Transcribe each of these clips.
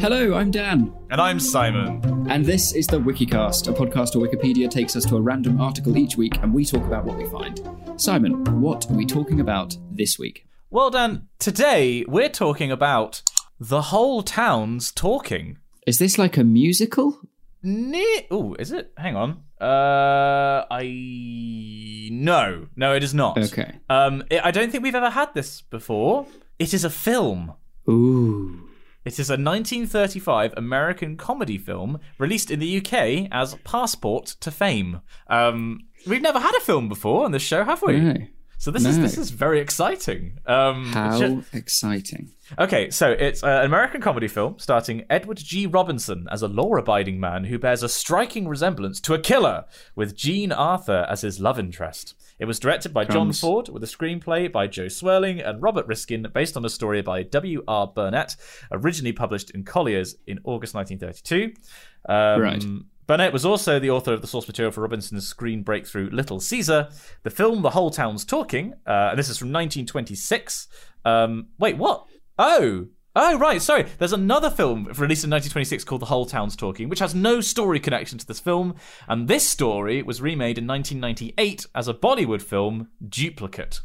Hello, I'm Dan. And I'm Simon. And this is the Wikicast, a podcast where Wikipedia takes us to a random article each week and we talk about what we find. Simon, what are we talking about this week? Well, Dan, today we're talking about the whole town's talking. Is this like a musical? Ne- oh, is it? Hang on. Uh, I no, no, it is not. Okay. Um, it, I don't think we've ever had this before. It is a film. Ooh. It is a 1935 American comedy film released in the UK as Passport to Fame. Um, we've never had a film before on this show, have we? No. So this is this is very exciting. Um, How exciting. Okay, so it's uh, an American comedy film starting Edward G. Robinson as a law abiding man who bears a striking resemblance to a killer, with Jean Arthur as his love interest. It was directed by John Ford, with a screenplay by Jo Swerling and Robert Riskin, based on a story by W.R. Burnett, originally published in Collier's in August 1932. Um, Right. Burnett was also the author of the source material for Robinson's screen breakthrough Little Caesar, the film The Whole Town's Talking, uh, and this is from 1926. Um, wait, what? Oh, oh, right. Sorry. There's another film released in 1926 called The Whole Town's Talking, which has no story connection to this film, and this story was remade in 1998 as a Bollywood film, Duplicate.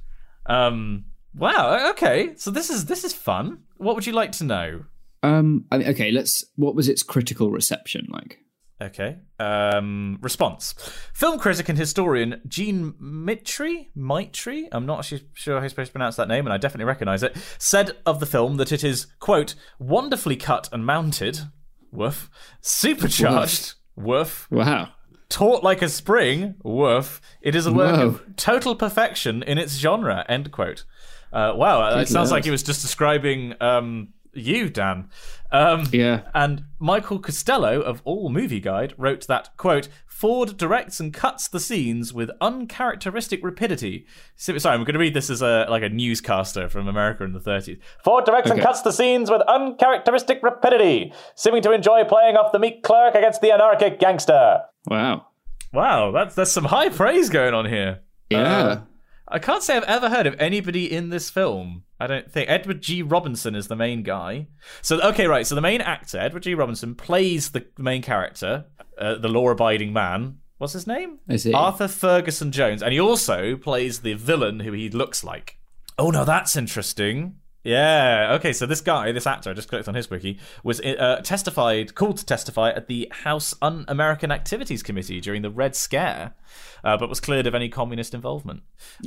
Um, wow. Okay. So this is this is fun. What would you like to know? Um, I mean, okay, let's. What was its critical reception like? Okay. Um, response. Film critic and historian Jean Mitry, Mitry, I'm not actually sure how you're supposed to pronounce that name, and I definitely recognize it, said of the film that it is, quote, wonderfully cut and mounted, woof, supercharged, woof, Wow. taut like a spring, woof. It is a work Whoa. of total perfection in its genre, end quote. Uh, wow, it sounds like he was just describing um, you, Dan. Um, Yeah. and Michael Costello of All Movie Guide wrote that, quote, Ford directs and cuts the scenes with uncharacteristic rapidity. So- Sorry, I'm going to read this as a like a newscaster from America in the 30s. Ford directs and cuts the scenes with uncharacteristic rapidity, seeming to enjoy playing off the meek clerk against the anarchic gangster. Wow. Wow, that's there's some high praise going on here. Yeah. Uh, I can't say I've ever heard of anybody in this film. I don't think Edward G. Robinson is the main guy. So okay, right. So the main actor, Edward G. Robinson, plays the main character, uh, the law-abiding man. What's his name? Is it? Arthur Ferguson Jones, and he also plays the villain who he looks like. Oh no, that's interesting. Yeah. Okay. So this guy, this actor, I just clicked on his wiki, was uh, testified, called to testify at the House Un-American Activities Committee during the Red Scare, uh, but was cleared of any communist involvement.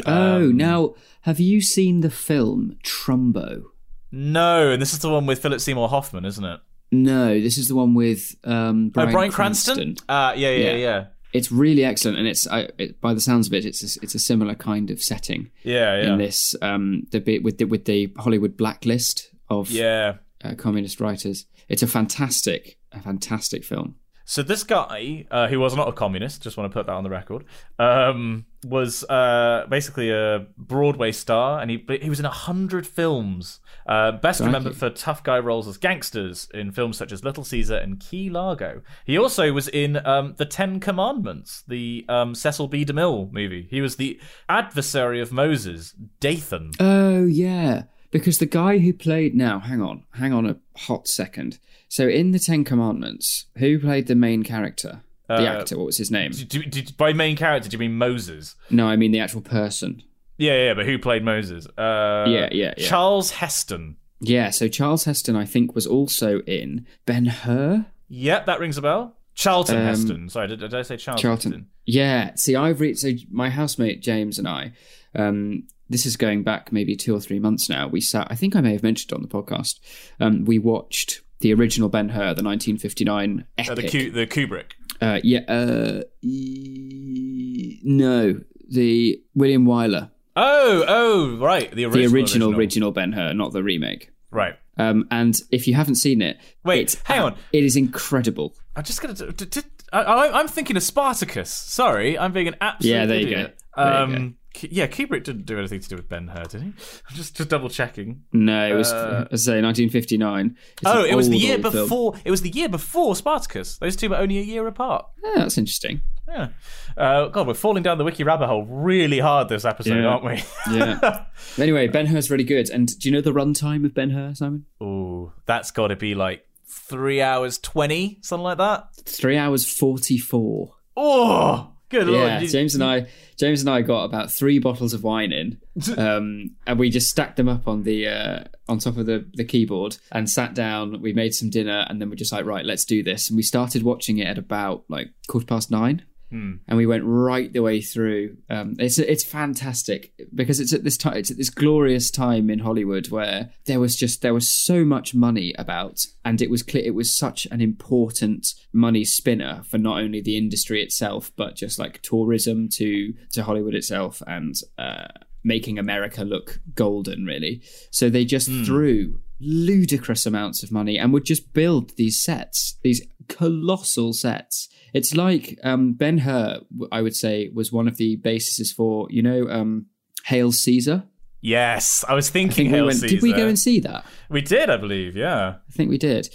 oh, Um, now have you seen the film Trumbo? No, and this is the one with Philip Seymour Hoffman, isn't it? No, this is the one with um, Brian, oh, Bryan Cranston. Uh, yeah, yeah, Yeah. yeah, It's really excellent, and it's I, it, by the sounds of it, it's a, it's a similar kind of setting yeah, yeah, in this um, the bit with the with the Hollywood blacklist of yeah. uh, communist writers. It's a fantastic, a fantastic film. So this guy, uh, who was not a communist, just want to put that on the record, um, was uh, basically a Broadway star, and he he was in a hundred films. Uh, best Crikey. remembered for tough guy roles as gangsters in films such as Little Caesar and Key Largo. He also was in um, the Ten Commandments, the um, Cecil B. DeMille movie. He was the adversary of Moses, Dathan. Oh yeah, because the guy who played now, hang on, hang on a hot second. So in the Ten Commandments, who played the main character? The Uh, actor, what was his name? Do, do, by main character, do you mean Moses? No, I mean the actual person. Yeah, yeah, but who played Moses? Uh, Yeah, yeah, yeah. Charles Heston. Yeah, so Charles Heston, I think, was also in Ben Hur. Yep, that rings a bell. Charlton Um, Heston. Sorry, did, did I say Charlton? Charlton. Heston? Yeah. See, I've read. So my housemate James and I. Um, this is going back maybe two or three months now. We sat. I think I may have mentioned it on the podcast. Um, we watched the original Ben Hur, the 1959 epic. Uh, the, Ku- the Kubrick. Uh, yeah. Uh, e- no, the William Wyler, Oh, oh, right. The the original. original, original, Ben Hur, not the remake. Right. Um, and if you haven't seen it, Wait, hang on. it is incredible. I'm just gonna. D- d- d- I, I, I'm thinking of Spartacus. Sorry, I'm being an absolute Yeah, there you idiot. go. There you um, K- yeah, Kubrick didn't do anything to do with Ben Hur, did he? I'm just just double checking. No, it was Uh, I say 1959. It's Oh, it was the year old film. before. It was the year before Spartacus. Those two were only a year apart. Yeah, that's interesting. Yeah. Uh, God, we're falling down the wiki rabbit hole really hard this episode, Yeah. aren't we? Yeah. anyway, Ben Hur's really good. And do you know the runtime of Ben Hur, Simon? Ooh, that's got to be like three hours twenty, something like that. Three hours forty-four. Oh, good lord! Yeah, You- James and I, James and I got about three bottles of wine in, um, and we just stacked them up on the uh, on top of the the keyboard and sat down. We made some dinner, and then we're just like, right, let's do this. And we started watching it at about like quarter past nine. And we went right the way through. Um, it's it's fantastic because it's at this time. It's at this glorious time in Hollywood where there was just there was so much money about, and it was clear it was such an important money spinner for not only the industry itself but just like tourism to to Hollywood itself and uh, making America look golden. Really, so they just threw ludicrous amounts of money and would just build these sets, these colossal sets. It's like um, Ben Hur, I would say, was one of the bases for you know um, Hail Caesar. yes, I was I thinking. think we Hail went. Did we go and see that? We did, I believe. Yeah. I think we did.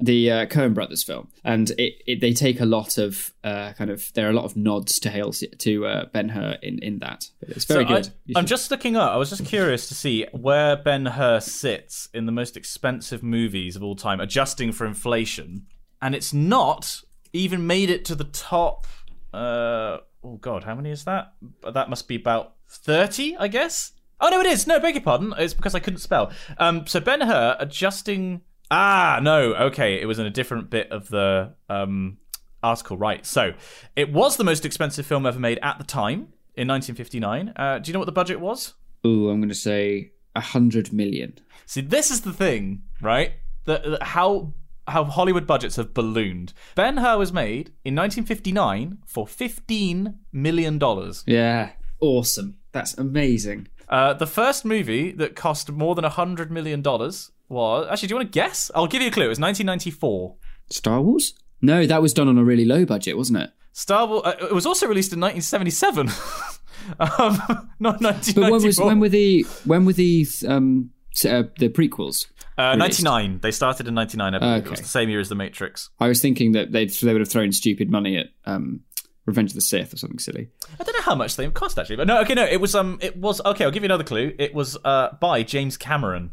The uh, Coen Brothers film, and it, it they take a lot of uh, kind of there are a lot of nods to Hail to uh, Ben Hur in in that. It's very So good. You I'm just looking up. I was just curious to see where Ben Hur sits in the most expensive movies of all time, adjusting for inflation, and it's not even made it to the top. Uh, oh God, how many is that? That must be about thirty, I guess. Oh no, it is. No, beg your pardon. It's because I couldn't spell. Um, so Ben Hur adjusting. Ah, no. Okay, it was in a different bit of the um article. Right. So it was the most expensive film ever made at the time in 1959. Uh, do you know what the budget was? Ooh, I'm going to say a hundred million. See, this is the thing, right? That that how how Hollywood budgets have ballooned. Ben Hur was made in 1959 for 15 million dollars. Yeah, awesome. That's amazing. Uh, the first movie that cost more than 100 million dollars was actually. Do you want to guess? I'll give you a clue. It was 1994. Star Wars? No, that was done on a really low budget, wasn't it? Star Wars. Uh, it was also released in 1977. um, not 1994. But when was when were the when were the um uh, the prequels? Uh, 99. They started in 99. I believe. It was the same year as The Matrix. I was thinking that they they would have thrown stupid money at um Revenge of the Sith or something silly. I don't know how much they cost actually, but no, okay, no, it was um, it was okay. I'll give you another clue. It was uh by James Cameron.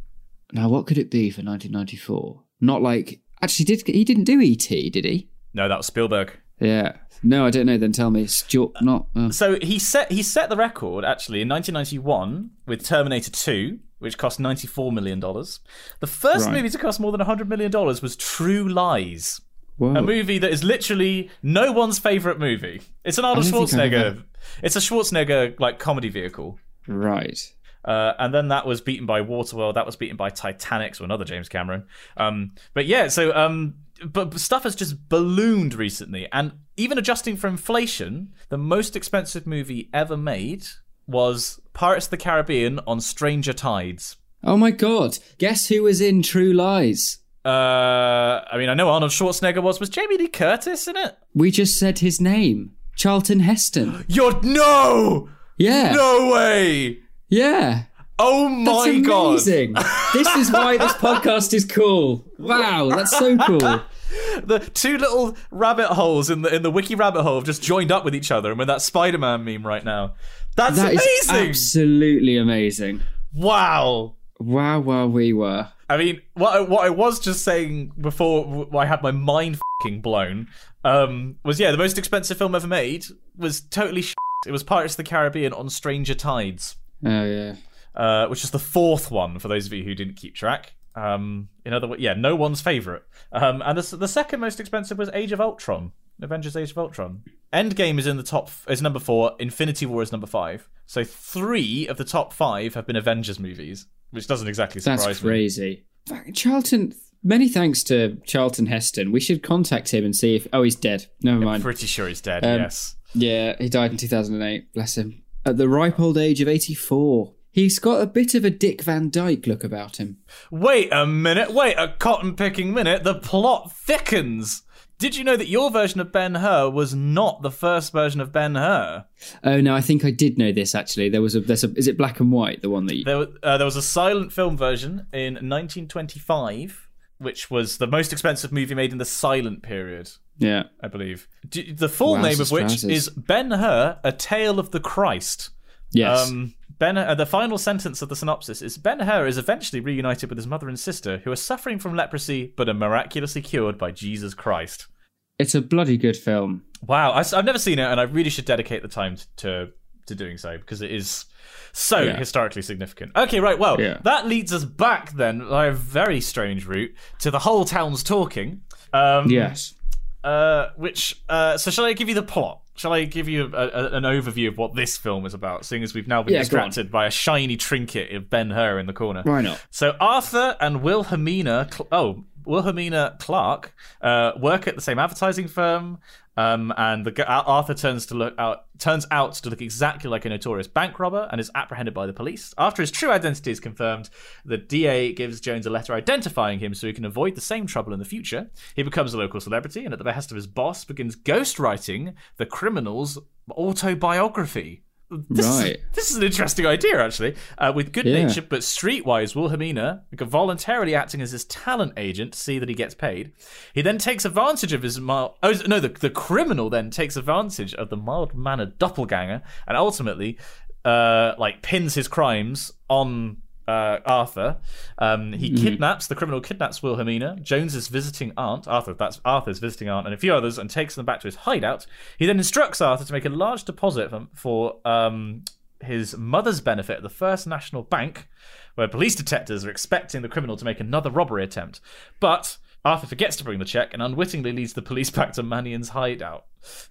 Now, what could it be for 1994? Not like actually did he didn't do ET, did he? No, that was Spielberg. Yeah. No, I don't know. Then tell me. Stuart, not. Uh, So he set he set the record actually in 1991 with Terminator 2, which cost 94 million dollars. The first Right. movie to cost more than 100 million dollars was True Lies, whoa. a movie that is literally no one's favorite movie. It's an Arnold I don't think I've Schwarzenegger. It's a Schwarzenegger like comedy vehicle. right. Uh, and then that was beaten by Waterworld. That was beaten by Titanic, so another James Cameron. Um, but yeah, so um, but stuff has just ballooned recently, and even adjusting for inflation, the most expensive movie ever made was Pirates of the Caribbean on Stranger Tides. Oh my God! Guess who was in True Lies? Uh, I mean, I know Arnold Schwarzenegger was. Was Jamie Lee Curtis in it? We just said his name. Charlton Heston. You're no, Yeah. no way. Yeah. Oh my That's god. this is why this podcast is cool. Wow, that's so cool. the two little rabbit holes in the in the wiki rabbit hole have just joined up with each other, and with that Spider-Man meme right now. That's That is amazing! absolutely amazing. wow. Wow, wow, we were. I mean, what I, what I was just saying before I had my mind fing blown um, was yeah, the most expensive film ever made was totally shit. It was Pirates of the Caribbean on Stranger Tides, Oh yeah. uh, which is the fourth one for those of you who didn't keep track. Um, in other words, yeah, no one's favorite. Um, and the, the second most expensive was Age of Ultron, Avengers: Age of Ultron. Endgame is in the top is number four. Infinity War is number five. So three of the top five have been Avengers movies, which doesn't exactly surprise me. That's me. crazy. Charlton, many thanks to Charlton Heston. We should contact him and see if. Oh, he's dead. Never mind. I'm pretty sure he's dead. Um, yes. Yeah, he died in 2008. Bless him. At the ripe old age of 84. He's got a bit of a Dick Van Dyke look about him. Wait a minute. Wait a cotton picking minute. The plot thickens. Did you know that your version of Ben Hur was not the first version of Ben Hur? Oh no, I think I did know this actually. There was a there's a is it black and white the one that you There, uh, there was a silent film version in 1925, which was the most expensive movie made in the silent period. Yeah. I believe. D- the full name of which trousers. is Ben Hur: A Tale of the Christ. Yes. Um, ben, uh, the final sentence of the synopsis is Ben Hur is eventually reunited with his mother and sister, who are suffering from leprosy but are miraculously cured by Jesus Christ. it's a bloody good film. Wow, I, have never seen it, and I really should dedicate the time to to doing so because it is so Yeah. historically significant. Okay, right. Well, Yeah. that leads us back then by a very strange route to the whole town's talking. Um, Yes. Uh, which uh, so shall I give you the plot? Shall I give you a, a, an overview of what this film is about, seeing as we've now been Yeah, distracted by a shiny trinket of Ben Hur in the corner? Why not? So Arthur and Wilhelmina, Cl- oh Wilhelmina Clark, uh, work at the same advertising firm, um, and the, Arthur turns to look out turns out to look exactly like a notorious bank robber and is apprehended by the police. After his true identity is confirmed, the DA gives Jones a letter identifying him so he can avoid the same trouble in the future. He becomes a local celebrity, and at the behest of his boss, begins ghostwriting the criminal's autobiography. This is- Right. this is an interesting idea, actually. Uh, with good Yeah. nature but streetwise, Wilhelmina voluntarily acting as his talent agent to see that he gets paid. He then takes advantage of his mild. Oh no, the the criminal then takes advantage of the mild mannered doppelganger and ultimately, uh, like pins his crimes on. Uh, Arthur, um, he kidnaps the criminal kidnaps Wilhelmina, Jones's visiting aunt, Arthur. That's Arthur's visiting aunt, and a few others, and takes them back to his hideout. He then instructs Arthur to make a large deposit for, for um, his mother's benefit at the First National Bank, where police detectives are expecting the criminal to make another robbery attempt. But Arthur forgets to bring the check and unwittingly leads the police back to Mannion's hideout.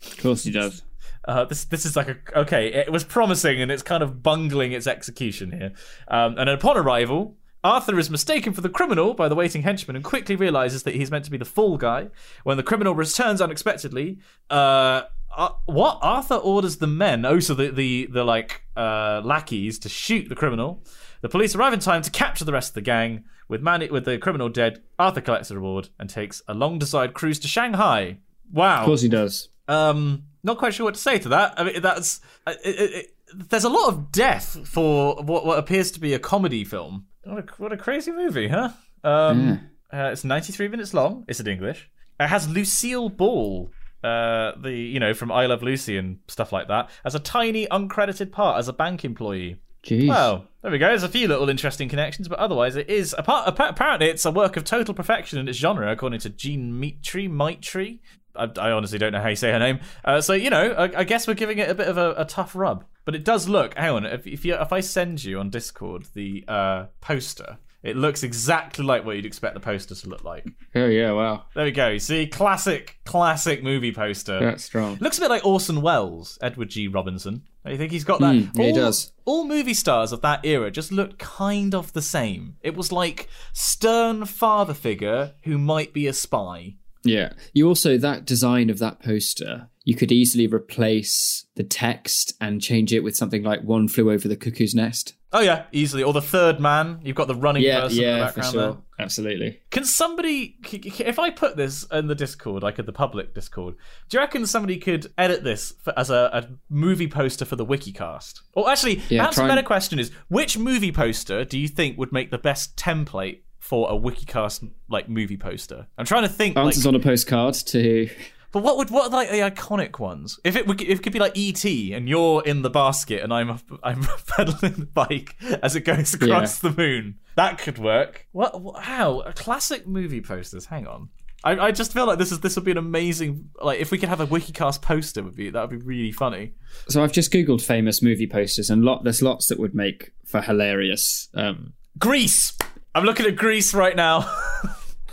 Of course he does. Uh, this this is like a okay. It was promising, and it's kind of bungling its execution here. Um, and upon arrival, Arthur is mistaken for the criminal by the waiting henchman, and quickly realizes that he's meant to be the fall guy. When the criminal returns unexpectedly, uh, uh, what Arthur orders the men, oh, so the the the like uh, lackeys, to shoot the criminal. The police arrive in time to capture the rest of the gang. With man with the criminal dead, Arthur collects the reward and takes a long-desired cruise to Shanghai. Wow. Of course he does. Um, not quite sure what to say to that. I mean, that's it, it, it, there's a lot of death for what, what appears to be a comedy film. What a, what a crazy movie, huh? Um, uh, it's 93 minutes long. It's in English. It has Lucille Ball, uh, the you know from I Love Lucy and stuff like that, as a tiny uncredited part as a bank employee. Jeez. Well, there we go. There's a few little interesting connections, but otherwise, it is apart, appa- apparently it's a work of total perfection in its genre, according to Jean Mitry. Mitry. I, I honestly don't know how you say her name. Uh, so you know, I, I guess we're giving it a bit of a, a tough rub, but it does look. Hang on, if if, you, if I send you on Discord the uh, poster, it looks exactly like what you'd expect the poster to look like. oh yeah, wow. There we go. You see, classic, classic movie poster. That's strong. Looks a bit like Orson Welles, Edward G. Robinson. I think he's got that. Mm, yeah, he does. All movie stars of that era just looked kind of the same. It was like stern father figure who might be a spy. Yeah. You also that design of that poster, you could easily replace the text and change it with something like "One flew over the cuckoo's nest." Oh yeah, easily. Or the third man. You've got the running Yeah, person in the yeah, for sure. there. Absolutely. Can somebody, if I put this in the Discord, like at the public Discord, do you reckon somebody could edit this for, as a, a movie poster for the WikiCast? Or actually, Yeah, perhaps a better and- question is, which movie poster do you think would make the best template for a WikiCast like movie poster? I'm trying to think. Like, Answers on a postcard to. but what would what are like the iconic ones? If it would, if it could be like ET and you're in the basket and I'm I'm pedaling the bike as it goes across the moon, that could work. What? what how? Classic movie posters. Hang on. I, I just feel like this is this would be an amazing like if we could have a WikiCast poster would be that would be really funny. So I've just googled famous movie posters, and lot there's lots that would make for hilarious. Um, Grease. I'm looking at Greece right now.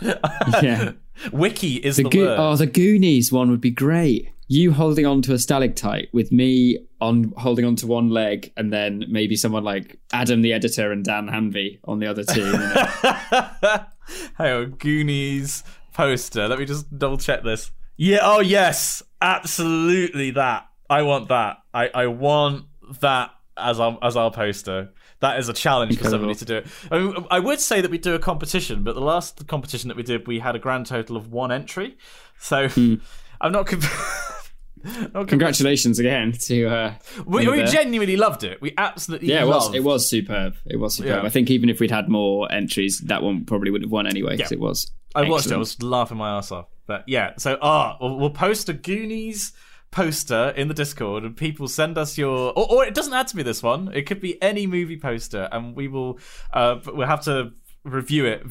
yeah. Wiki is The the, Go- word. oh, the Goonies one would be great. You holding on to a stalactite with me on holding on to one leg, and then maybe someone like Adam the editor and Dan Hanvey on the other two. you know? Hang on, oh, Goonies poster. Let me just double check this. Yeah. Oh yes, absolutely that. I want that. I I want that as our as our poster. That is a challenge Incredible. for somebody to do it. I, mean, I would say that we do a competition, but the last competition that we did, we had a grand total of one entry. So Hmm. I'm not. Con- Congratulations again to. Uh, we, we genuinely loved it. We absolutely yeah, it was. It was superb. It was superb. Yeah. I think even if we'd had more entries, that one probably would have won anyway because Yeah. it was. I watched it. I was laughing my ass off. But yeah, so ah, we'll, we'll post a Goonies poster in the Discord, and people send us your. Or, or it doesn't have to be this one. It could be any movie poster, and we will. Uh, we'll have to review it.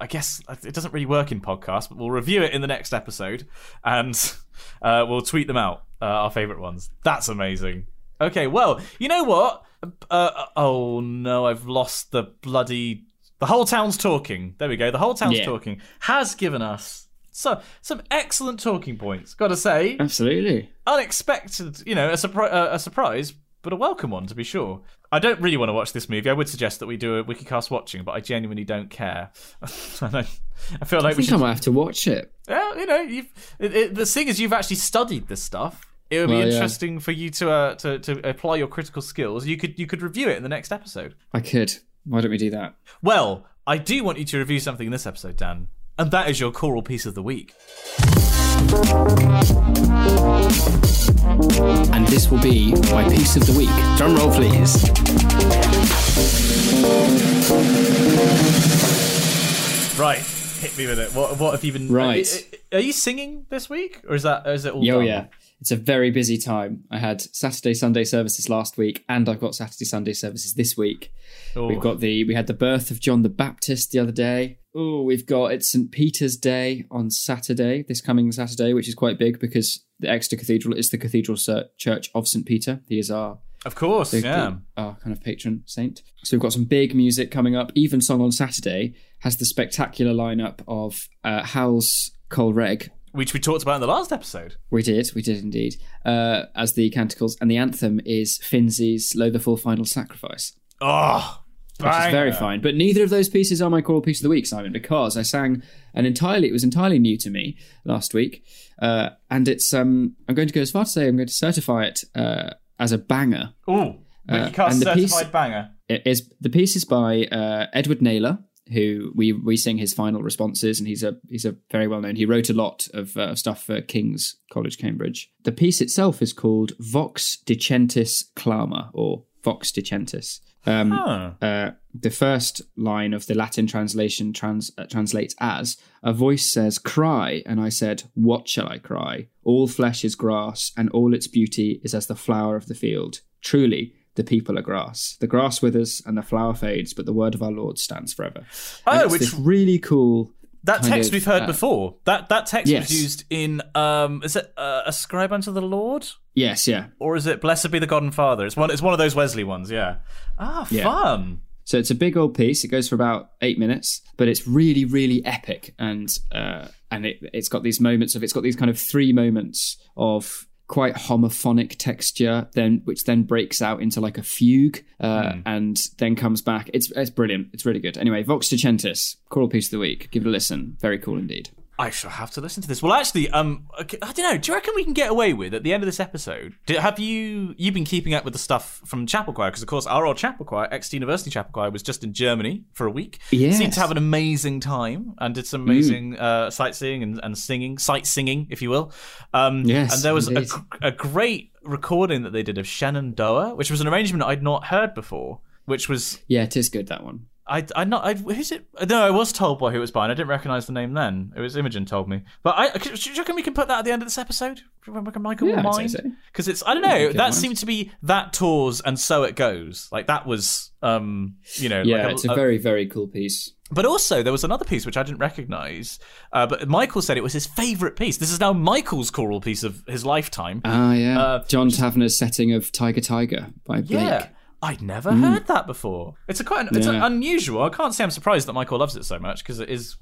I guess it doesn't really work in podcasts, but we'll review it in the next episode, and uh, we'll tweet them out. Uh, our favorite ones. That's amazing. Okay, well, you know what? Uh, oh no, I've lost the bloody. The whole town's talking. There we go. The whole town's Yeah. talking has given us so some excellent talking points. Got to say, Absolutely. unexpected. You know, a, surpri- a surprise, but a welcome one to be sure. I don't really want to watch this movie. I would suggest that we do a WikiCast watching, but I genuinely don't care. I I feel like I we should. I might have to watch it. Yeah, you know, you've it, it, the thing is, you've actually studied this stuff. It would Well, be yeah. interesting for you to, uh, to to apply your critical skills. You could you could review it in the next episode. I could. Why don't we do that? Well, I do want you to review something in this episode, Dan, and that is your choral piece of the week. And this will be my piece of the week. Drum roll, please. Right, hit me with it. What what have you been? Right. Are, are you singing this week, or is that is it all? Yo, oh, done? yeah. It's a very busy time. I had Saturday, Sunday services last week, and I've got Saturday, Sunday services this week. Oh. We've got the we had the birth of John the Baptist the other day. Oh, we've got it's St Peter's Day on Saturday, this coming Saturday, which is quite big because the Exeter Cathedral is the Cathedral Church of St Peter. He is our of course, the- yeah. the- our kind of patron saint. So we've got some big music coming up. Evensong on Saturday has the spectacular lineup of uh, Howl's Colreg, Which we talked about in the last episode. we did, we did indeed. Uh, as the canticles, and the anthem is Finzi's "Lo the Full Final Sacrifice," Oh, which is very fine. But neither of those pieces are my choral piece of the week, Simon, because I sang an entirely. It was entirely new to me last week, uh, and it's. Um, I'm going to go as far to say I'm going to certify it uh, as a banger. Ooh, Uh, WikiCast and the certified piece- banger. It is the piece is by uh, Edward Naylor, who we we sing his final responses, and he's a he's a very well known. He wrote a lot of uh, stuff for King's College, Cambridge. The piece itself is called Vox Dicentis Clama, or Vox Decentis. Um, uh, the first line of the Latin translation trans- uh, translates as A voice says, Cry. And I said, What shall I cry? All flesh is grass, and all its beauty is as the flower of the field. Truly, the people are grass. The grass withers and the flower fades, but the word of our Lord stands forever. Oh, it's which- really cool. That text of, we've heard uh, before. That that text yes. was used in um is it uh, ascribe unto the Lord Yes, yeah. or is it blessed be the God and Father? It's one it's one of those Wesley ones, yeah. Ah, Yeah. fun. So it's a big old piece. It goes for about eight minutes, but it's really, really epic, and uh, and it it's got these moments of it's got these kind of three moments of quite homophonic texture, then which then breaks out into like a fugue, uh, and then comes back. It's it's brilliant. It's really good. Anyway, Vox Dicentis, choral piece of the week. Give it a listen. Very cool indeed. I shall have to listen to this. Well, actually, um, I don't know. Do you reckon we can get away with at the end of this episode? Do, have you you've been keeping up with the stuff from Chapel Choir? Because of course, our old Chapel Choir, Exeter University Chapel Choir, was just in Germany for a week. Yes. seemed to have an amazing time and did some amazing uh, sightseeing and, and singing, sight singing, if you will. Um, Yes, and there was a, a great recording that they did of Shenandoah, which was an arrangement I'd not heard before. Which was Yeah, it is good that one. I I not I, who's it? No, I was told by who it was by, and I didn't recognize the name then. It was Imogen told me. But I do you reckon we can put that at the end of this episode? Do you reckon Michael Yeah, mind? so. Because it's I don't know. don't That mind. seemed to be that tours and so it goes. Like that was um you know Yeah, like it's a very very cool piece. but also, there was another piece which I didn't recognise. Uh, but Michael said it was his favourite piece. This is now Michael's choral piece of his lifetime. Ah, yeah. Uh, John Tavener's setting of Tiger Tiger by Blake. yeah, I'd never heard that before. It's a quite an, it's Mm. Yeah. an unusual. I can't say I'm surprised that Michael loves it so much because it is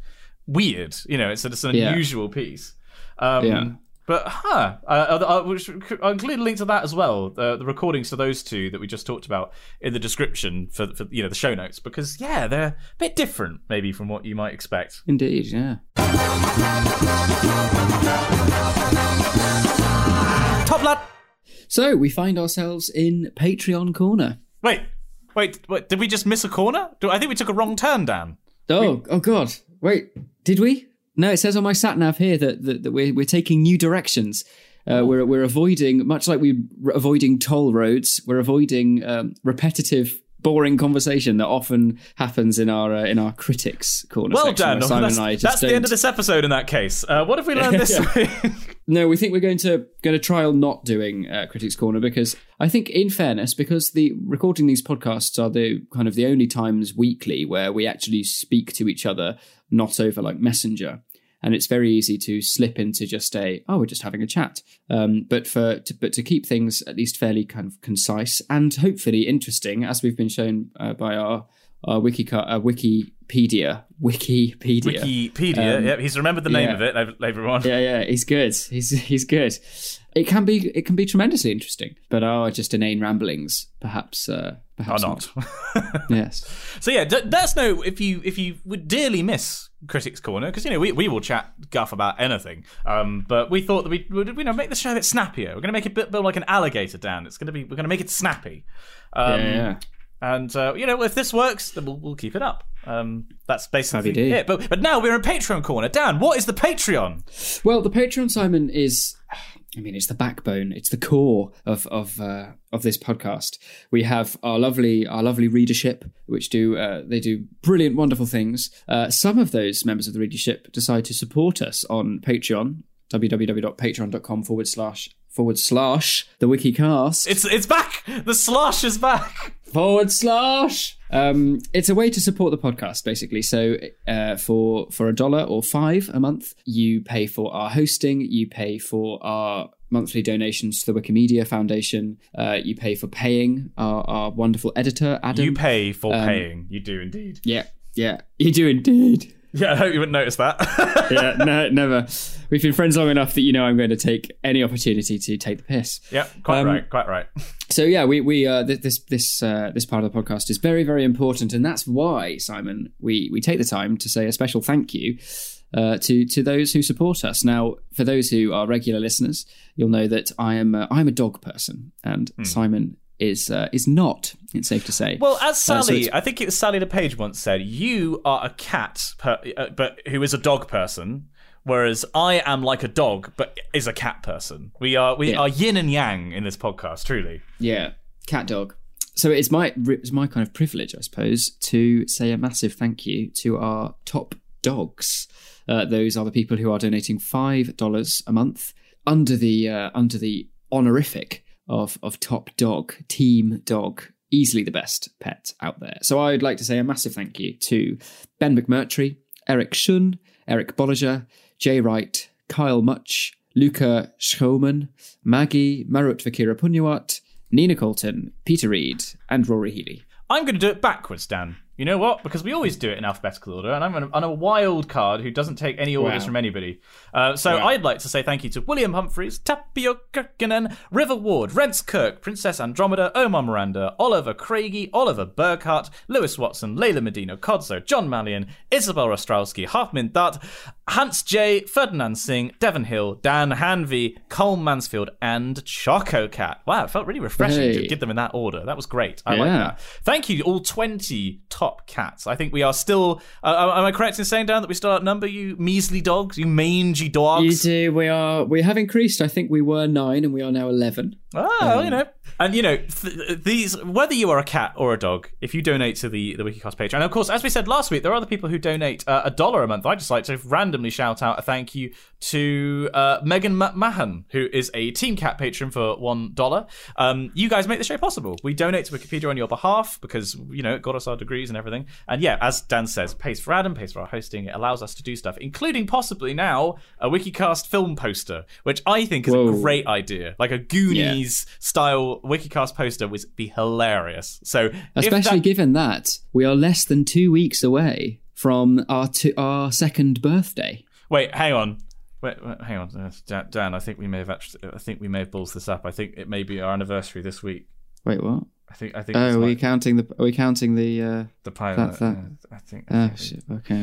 weird. You know, it's, it's an Yeah. unusual piece. Um, Yeah. But huh, uh, uh, which, I'll include a link to that as well. The, the recordings to those two that we just talked about in the description for, for you know the show notes because yeah, they're a bit different maybe from what you might expect. Indeed, yeah. Top lad. So we find ourselves in Patreon corner. Wait, Wait, wait, did we just miss a corner? Do, I think we took a wrong turn, Dan. Oh, oh God! Wait, did we? No, it says on my sat nav here that that, that we're we're taking new directions. Uh, we're we're avoiding much like we're avoiding toll roads. We're avoiding um, repetitive, boring conversation that often happens in our uh, in our critics corner. Well done. Simon That's, and I just that's the end of this episode in that case. Uh, what have we learned this week? No, we think we're going to going to trial not doing uh, critics corner because I think, in fairness, because the recording these podcasts are the kind of the only times weekly where we actually speak to each other, not over like messenger, and it's very easy to slip into just a oh we're just having a chat. Um, but for to, but to keep things at least fairly kind of concise and hopefully interesting, as we've been shown uh, by our our wiki uh, Wikipedia Wikipedia. Wikipedia. yep, he's remembered the name yeah. of it, ev- everyone. Yeah, yeah, he's good. He's he's good. It can be it can be tremendously interesting, but are just inane ramblings, perhaps, uh, Or perhaps not. Yes, so yeah, d- let us know if you if you would dearly miss Critics Corner because you know we, we will chat guff about anything. Um, but we thought that we would you know make the show a bit snappier. We're going to make it a bit, bit like an alligator, Dan. It's going to be we're going to make it snappy. Um, yeah, yeah. And uh, you know, if this works, then we'll, we'll keep it up. Um, that's basically Savvy D. it. But but now we're in Patreon corner. Dan, what is the Patreon? Well, the Patreon Simon is, I mean, it's the backbone, it's the core of of uh, of this podcast. We have our lovely our lovely readership, which do uh, they do brilliant, wonderful things. Uh, some of those members of the readership decide to support us on Patreon, www.patreon.com forward slash forward slash the wikicast It's it's back. The slosh is back. forward slash. Um, it's a way to support the podcast, basically. So, uh, for for a dollar or five a month, you pay for our hosting, you pay for our monthly donations to the Wikimedia Foundation, uh, you pay for paying our, our wonderful editor, Adam. You pay for Um, paying. You do indeed. yeah, yeah, you do indeed. Yeah, I hope you wouldn't notice that. yeah, no, never. We've been friends long enough that you know I'm going to take any opportunity to take the piss. yep, quite Um, right, quite right. So yeah, we we uh, th- this this uh, this part of the podcast is very very important, and that's why Simon we we take the time to say a special thank you uh, to to those who support us. Now, for those who are regular listeners, you'll know that I am uh, I'm a dog person, and Simon is uh, is not. It's safe to say. Well, as so Sally, it's- I think it was Sally LePage once said, "You are a cat, per, uh, but who is a dog person." Whereas I am like a dog, but is a cat person. We are we Yeah. are yin and yang in this podcast, truly. Yeah, cat dog. So it's my it's my kind of privilege, I suppose, to say a massive thank you to our top dogs. Uh, those are the people who are donating five dollars a month under the uh, under the honorific of of top dog team dog. Easily the best pet out there. So I'd like to say a massive thank you to Ben McMurtry, Eric Shun, Eric Bolliger, Jay Wright, Kyle Much, Luca Schroman, Maggie, Marut Vakira Punyawat, Nina Colton, Peter Reed, and Rory Healy. I'm going to do it backwards, Dan. You know what? Because we always do it in alphabetical order, and I'm on a, on a wild card who doesn't take any orders Wow. from anybody. Uh, so Wow. I'd like to say thank you to William Humphreys, Tapio Kirkinen, River Ward, Rents Kirk, Princess Andromeda, Omar Miranda, Oliver Craigie, Oliver Burkhart, Lewis Watson, Layla Medina, Kodzo, John Mallion, Isabel Ostrowski, Halfmin Dart, Hans J, Ferdinand Singh, Devon Hill, Dan Hanvey, Cole Mansfield, and Choco Cat. Wow, it felt really refreshing to give them in that order. That was great. I like that. Thank you, all 20 top cats. I think we are still. Uh, uh, am I correct in saying, Dan, that we still outnumber you measly dogs, you mangy dogs? You do. We are. We have increased. I think we were nine, and we are now eleven. Oh, you um, know. And, you know, th- these, whether you are a cat or a dog, if you donate to the, the Wikicast Patreon, and of course, as we said last week, there are other people who donate uh, a dollar a month. I just like to randomly shout out a thank you to uh, Megan McMahon, who is a Team Cat patron for $1. Um, you guys make the show possible. We donate to Wikipedia on your behalf because, you know, it got us our degrees and everything. And yeah, as Dan says, pays for Adam, pays for our hosting. It allows us to do stuff, including possibly now a Wikicast film poster, which I think is a great idea. Like a Goonies style Wikicast poster would be hilarious. So, Especially that- given that we are less than two weeks away from our our second birthday. wait, hang on. Wait, wait, hang on, Uh, Dan. I think we may have actually. I think we may have balls this up. I think it may be our anniversary this week. Wait, what? I think. I think. Oh, are we like counting the? Are we counting the? Uh, the pilot. that- that- uh, I think. I oh think- shit. Okay, I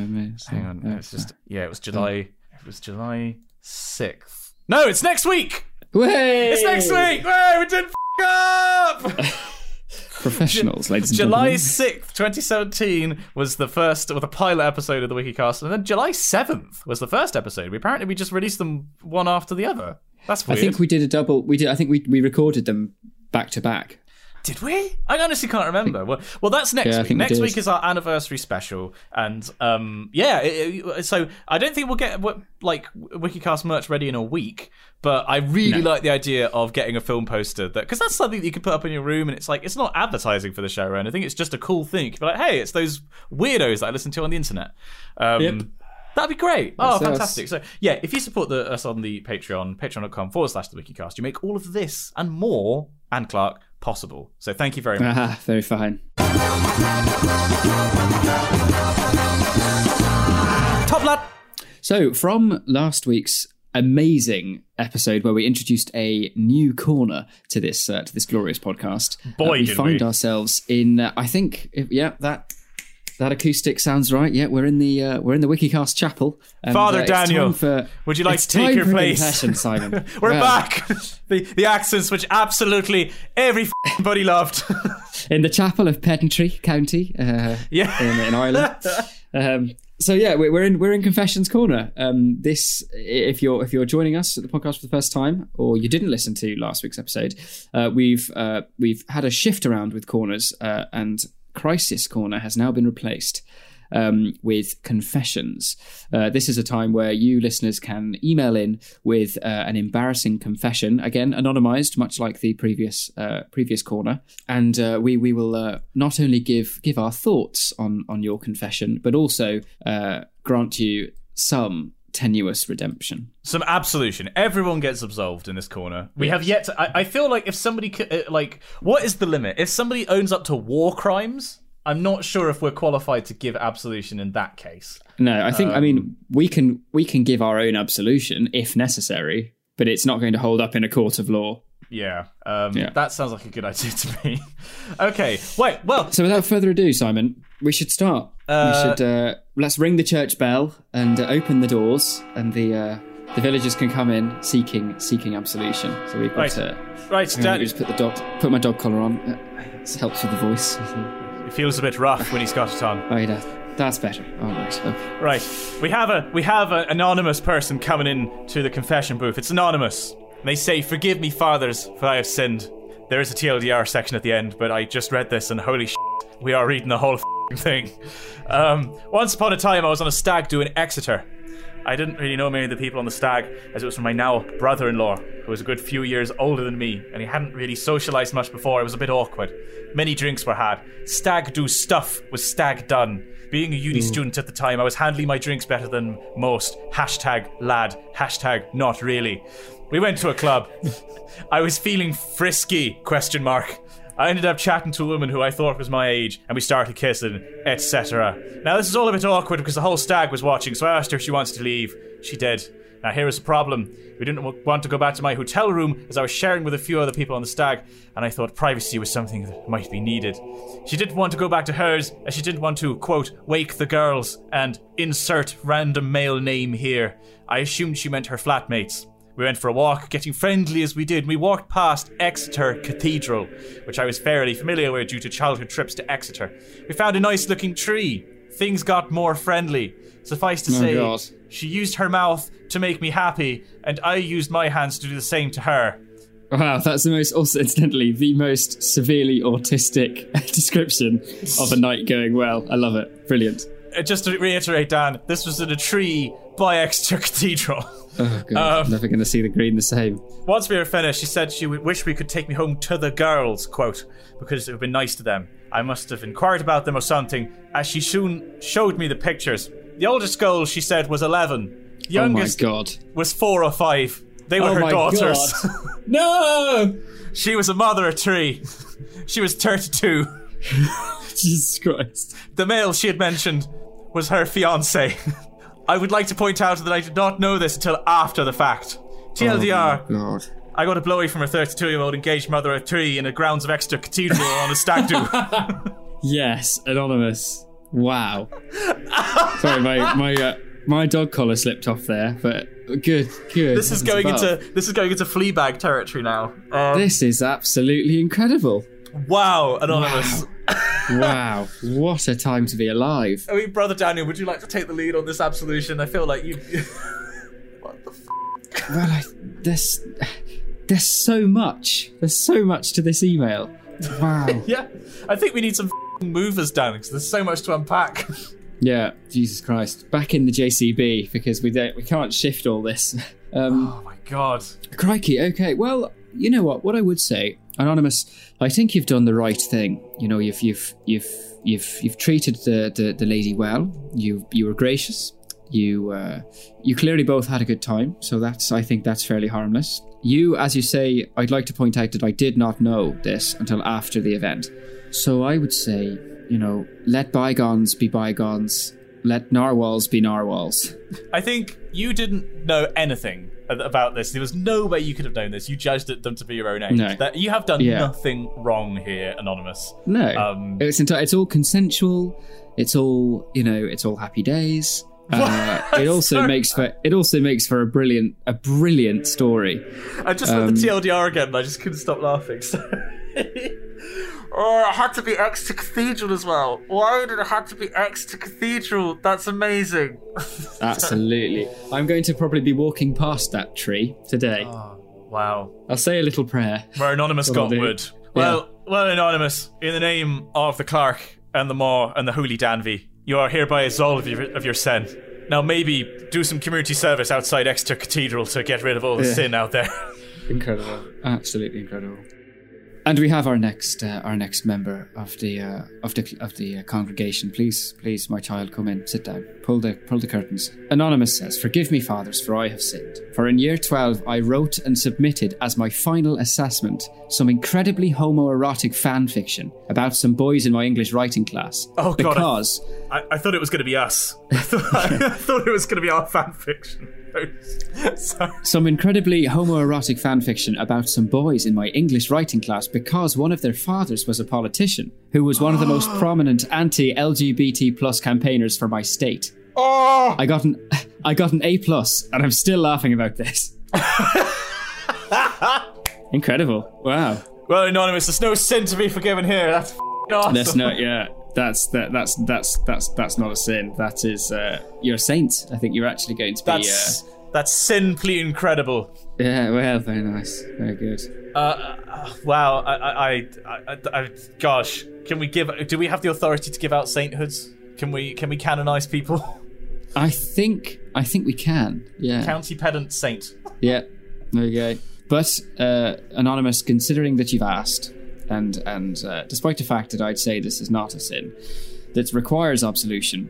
Hang on. oh, it's just. Yeah, it was July. It was July sixth. No, it's next week. Way! It's next week. Hey, we did up. Professionals, ladies and July gentlemen. 6th, 2017 was the first, or the pilot episode of the Wikicast, and then July 7th was the first episode. We apparently we just released them one after the other. That's weird. I think we did a double. We did. I think we we recorded them back to back. Did we? I honestly can't remember. Well, well, that's next Yeah, week. we Next week is our anniversary special, and um, yeah. it- it- so I don't think we'll get like WikiCast merch ready in a week, but I really No. like the idea of getting a film poster that because that's something that you can put up in your room, and it's like it's not advertising for the show or anything. It's just a cool thing. You can be like, hey, it's those weirdos that I listen to on the internet. Um, Yep. That'd be great. Oh, That's us. fantastic. So, yeah, if you support the, us on the Patreon, patreon.com forward slash the Wikicast, you make all of this and more, and Clark, possible. So, thank you very much. Ah, very fine. Top lad. So, from last week's amazing episode where we introduced a new corner to this uh, to this glorious podcast, Boy, uh, we find we. ourselves in. Uh, I think, yeah, that that acoustic sounds right. Yeah, we're in the uh, we're in the WikiCast chapel. And, Father uh, Daniel, for, would you like to take your place? confession, Simon. We're Well, back. the the accents which absolutely everybody loved. in the chapel of Pedantry County. Uh, yeah. in, in Ireland. um, so yeah, we're we're in we're in Confessions Corner. Um, this, if you're if you're joining us at the podcast for the first time, or you didn't listen to last week's episode, uh, we've uh, we've had a shift around with corners, uh, and Crisis Corner has now been replaced. Um, with confessions. Uh, this is a time where you listeners can email in with uh, an embarrassing confession, again anonymized, much like the previous uh, previous corner, and uh, we we will uh, not only give give our thoughts on on your confession, but also uh, grant you some tenuous redemption. Some absolution. Everyone gets absolved in this corner. We have yet to. I, I feel like if somebody could, uh, like, what is the limit? If somebody owns up to war crimes, I'm not sure if we're qualified to give absolution in that case. No, I think I Um, mean we can we can give our own absolution if necessary, but it's not going to hold up in a court of law. Yeah, um, Yeah. that sounds like a good idea to me. okay, wait. Well, So without further ado, Simon, we should start. we Uh, should uh, let's ring the church bell and uh, open the doors, and the uh, the villagers can come in seeking seeking absolution. So we've got Right. to. right, let Dan. just put the dog put my dog collar on. It helps with the voice. It feels a bit rough when he's got it on. Oh, yeah, that's better. All right. Okay. Right. We have a we have an anonymous person coming in to the confession booth. It's anonymous. And they say, "Forgive me, fathers, for I have sinned." There is a TLDR section at the end, but I just read this and holy shit, we are reading the whole f***ing thing. Um, once upon a time, I was on a stag do in Exeter. I didn't really know many of the people on the stag, as it was from my now brother-in-law, who was a good few years older than me, and he hadn't really socialised much before. It was a bit awkward. Many drinks were had. Stag do stuff was stag done. Being a uni student at the time, I was handling my drinks better than most. Hashtag lad. Hashtag not really. We went to a club. I was feeling frisky? Question mark. I ended up chatting to a woman who I thought was my age, and we started kissing, etc. Now, this is all a bit awkward because the whole stag was watching, so I asked her if she wants to leave. She did. Now, here is the problem. We didn't want to go back to my hotel room as I was sharing with a few other people on the stag, and I thought privacy was something that might be needed. She didn't want to go back to hers, as she didn't want to, quote, wake the girls, and insert random male name here. I assumed she meant her flatmates. We went for a walk, getting friendly as we did. and We walked past Exeter Cathedral, which I was fairly familiar with due to childhood trips to Exeter. We found a nice looking tree. Things got more friendly. Suffice to Oh, say, God. she used her mouth to make me happy, and I used my hands to do the same to her. Wow, that's the most, also incidentally, the most severely autistic description of a night going well. I love it. Brilliant. Uh, Just to reiterate, Dan, this was in a tree by Exeter Cathedral. Oh, God. Um, Never going to see the green the same. Once we were finished, she said she would wish we could take me home to the girls, quote, because it would have been nice to them. I must have inquired about them or something, as she soon showed me the pictures. The oldest girl, she said, was 11. The youngest oh, my God. was four or five. They were Oh, her daughters. No! she was a mother of three. she was 32. Jesus Christ. The male she had mentioned was her fiance. I would like to point out that I did not know this until after the fact. TLDR, God. I got a blowy from a 32 year old engaged mother of three in the grounds of Exeter Cathedral on a stag do. Yes, anonymous. Wow. Sorry, my my uh, my dog collar slipped off there, but good, good. This is going above. into this is going into Fleabag territory now. Um, This is absolutely incredible. Wow, anonymous. wow, what a time to be alive. I mean, brother Daniel, would you like to take the lead on this absolution? I feel like you. what the? F- Well, I, there's there's so much. There's so much to this email. Wow. yeah, I think we need some f***ing movers down because there's so much to unpack. yeah, Jesus Christ. Back in the JCB because we don't we can't shift all this. Um, oh my god. Crikey. Okay. Well, you know what? What I would say, anonymous. I think you've done the right thing. You know, you've you've you've you've you've treated the the, the lady well. You you were gracious. You uh, you clearly both had a good time. So that's I think that's fairly harmless. You, as you say, I'd like to point out that I did not know this until after the event. So I would say, you know, let bygones be bygones. Let narwhals be narwhals. I think you didn't know anything about this. There was no way you could have known this. You judged them to be your own age. No. That you have done Yeah. nothing wrong here, anonymous. No, Um, it's enti- it's all consensual. It's all you know. It's all happy days. Uh, it also Sorry. makes for it also makes for a brilliant a brilliant story. I just Um, read the TLDR again, I just couldn't stop laughing. Sorry. oh, it had to be Exeter Cathedral as well. Why did it have to be Exeter Cathedral? That's amazing. Absolutely, I'm going to probably be walking past that tree today. Oh, wow. I'll say a little prayer. Where Anonymous That'll got do. wood. Well, well, Anonymous, in the name of the Clark and the Maw and the Holy Danby, you are hereby absolved of your, of your sin. Now, maybe do some community service outside Exeter Cathedral to get rid of all the Yeah. sin out there. Incredible, absolutely incredible. And we have our next uh, our next member of the uh, of the of the uh, congregation. Please, please, my child, come in, sit down, pull the pull the curtains. Anonymous says, "Forgive me, fathers, for I have sinned. For in year twelve, I wrote and submitted as my final assessment some incredibly homoerotic fan fiction about some boys in my English writing class. Oh, God, I- because I, I thought it was going to be us. I thought, I thought it was going to be our fan fiction. Some incredibly homoerotic fan fiction about some boys in my English writing class because one of their fathers was a politician who was one of the most prominent anti-LGBT plus campaigners for my state. Oh, I got an I got an A plus, and I'm still laughing about this. Incredible! Wow. well, Anonymous, there's no sin to be forgiven here. That's f***ing awesome. That's not yeah. That's that. That's that's that's that's not a sin. That is uh, you're a saint. I think you're actually going to be. That's that's simply incredible. Uh, yeah. Well, very nice. Very good. Uh, uh, wow. I, I, I, I, I, gosh, can we give? Do we have the authority to give out sainthoods? Can we? Can we canonize people? I think I think we can. Yeah. County pedant saint. Yeah, there you go. But uh, anonymous, considering that you've asked, and and uh, despite the fact that I'd say this is not a sin, that requires absolution,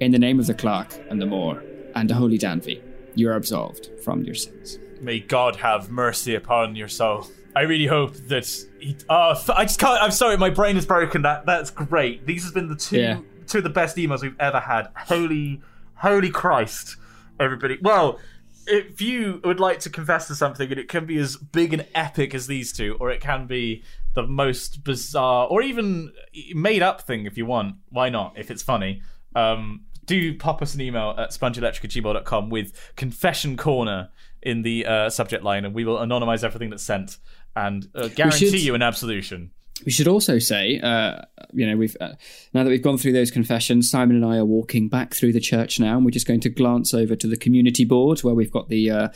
in the name of the Clark and the Maw and the Holy Danvi, you are absolved from your sins. May God have mercy upon your soul. I really hope that. He, oh, I just can't. I'm sorry, my brain is broken. That that's great. These have been the two Yeah. two of the best emails we've ever had. Holy, holy Christ, everybody. Well, if you would like to confess to something, and it can be as big and epic as these two, or it can be the most bizarre, or even made up thing if you want. Why not? If it's funny. Um, do pop us an email at spongyelectric@gmail.com with confession corner in the uh, subject line, and we will anonymize everything that's sent and uh, guarantee should- you an absolution. We should also say, uh, you know, we've uh, now that we've gone through those confessions, Simon and I are walking back through the church now, and we're just going to glance over to the community board where we've got the uh,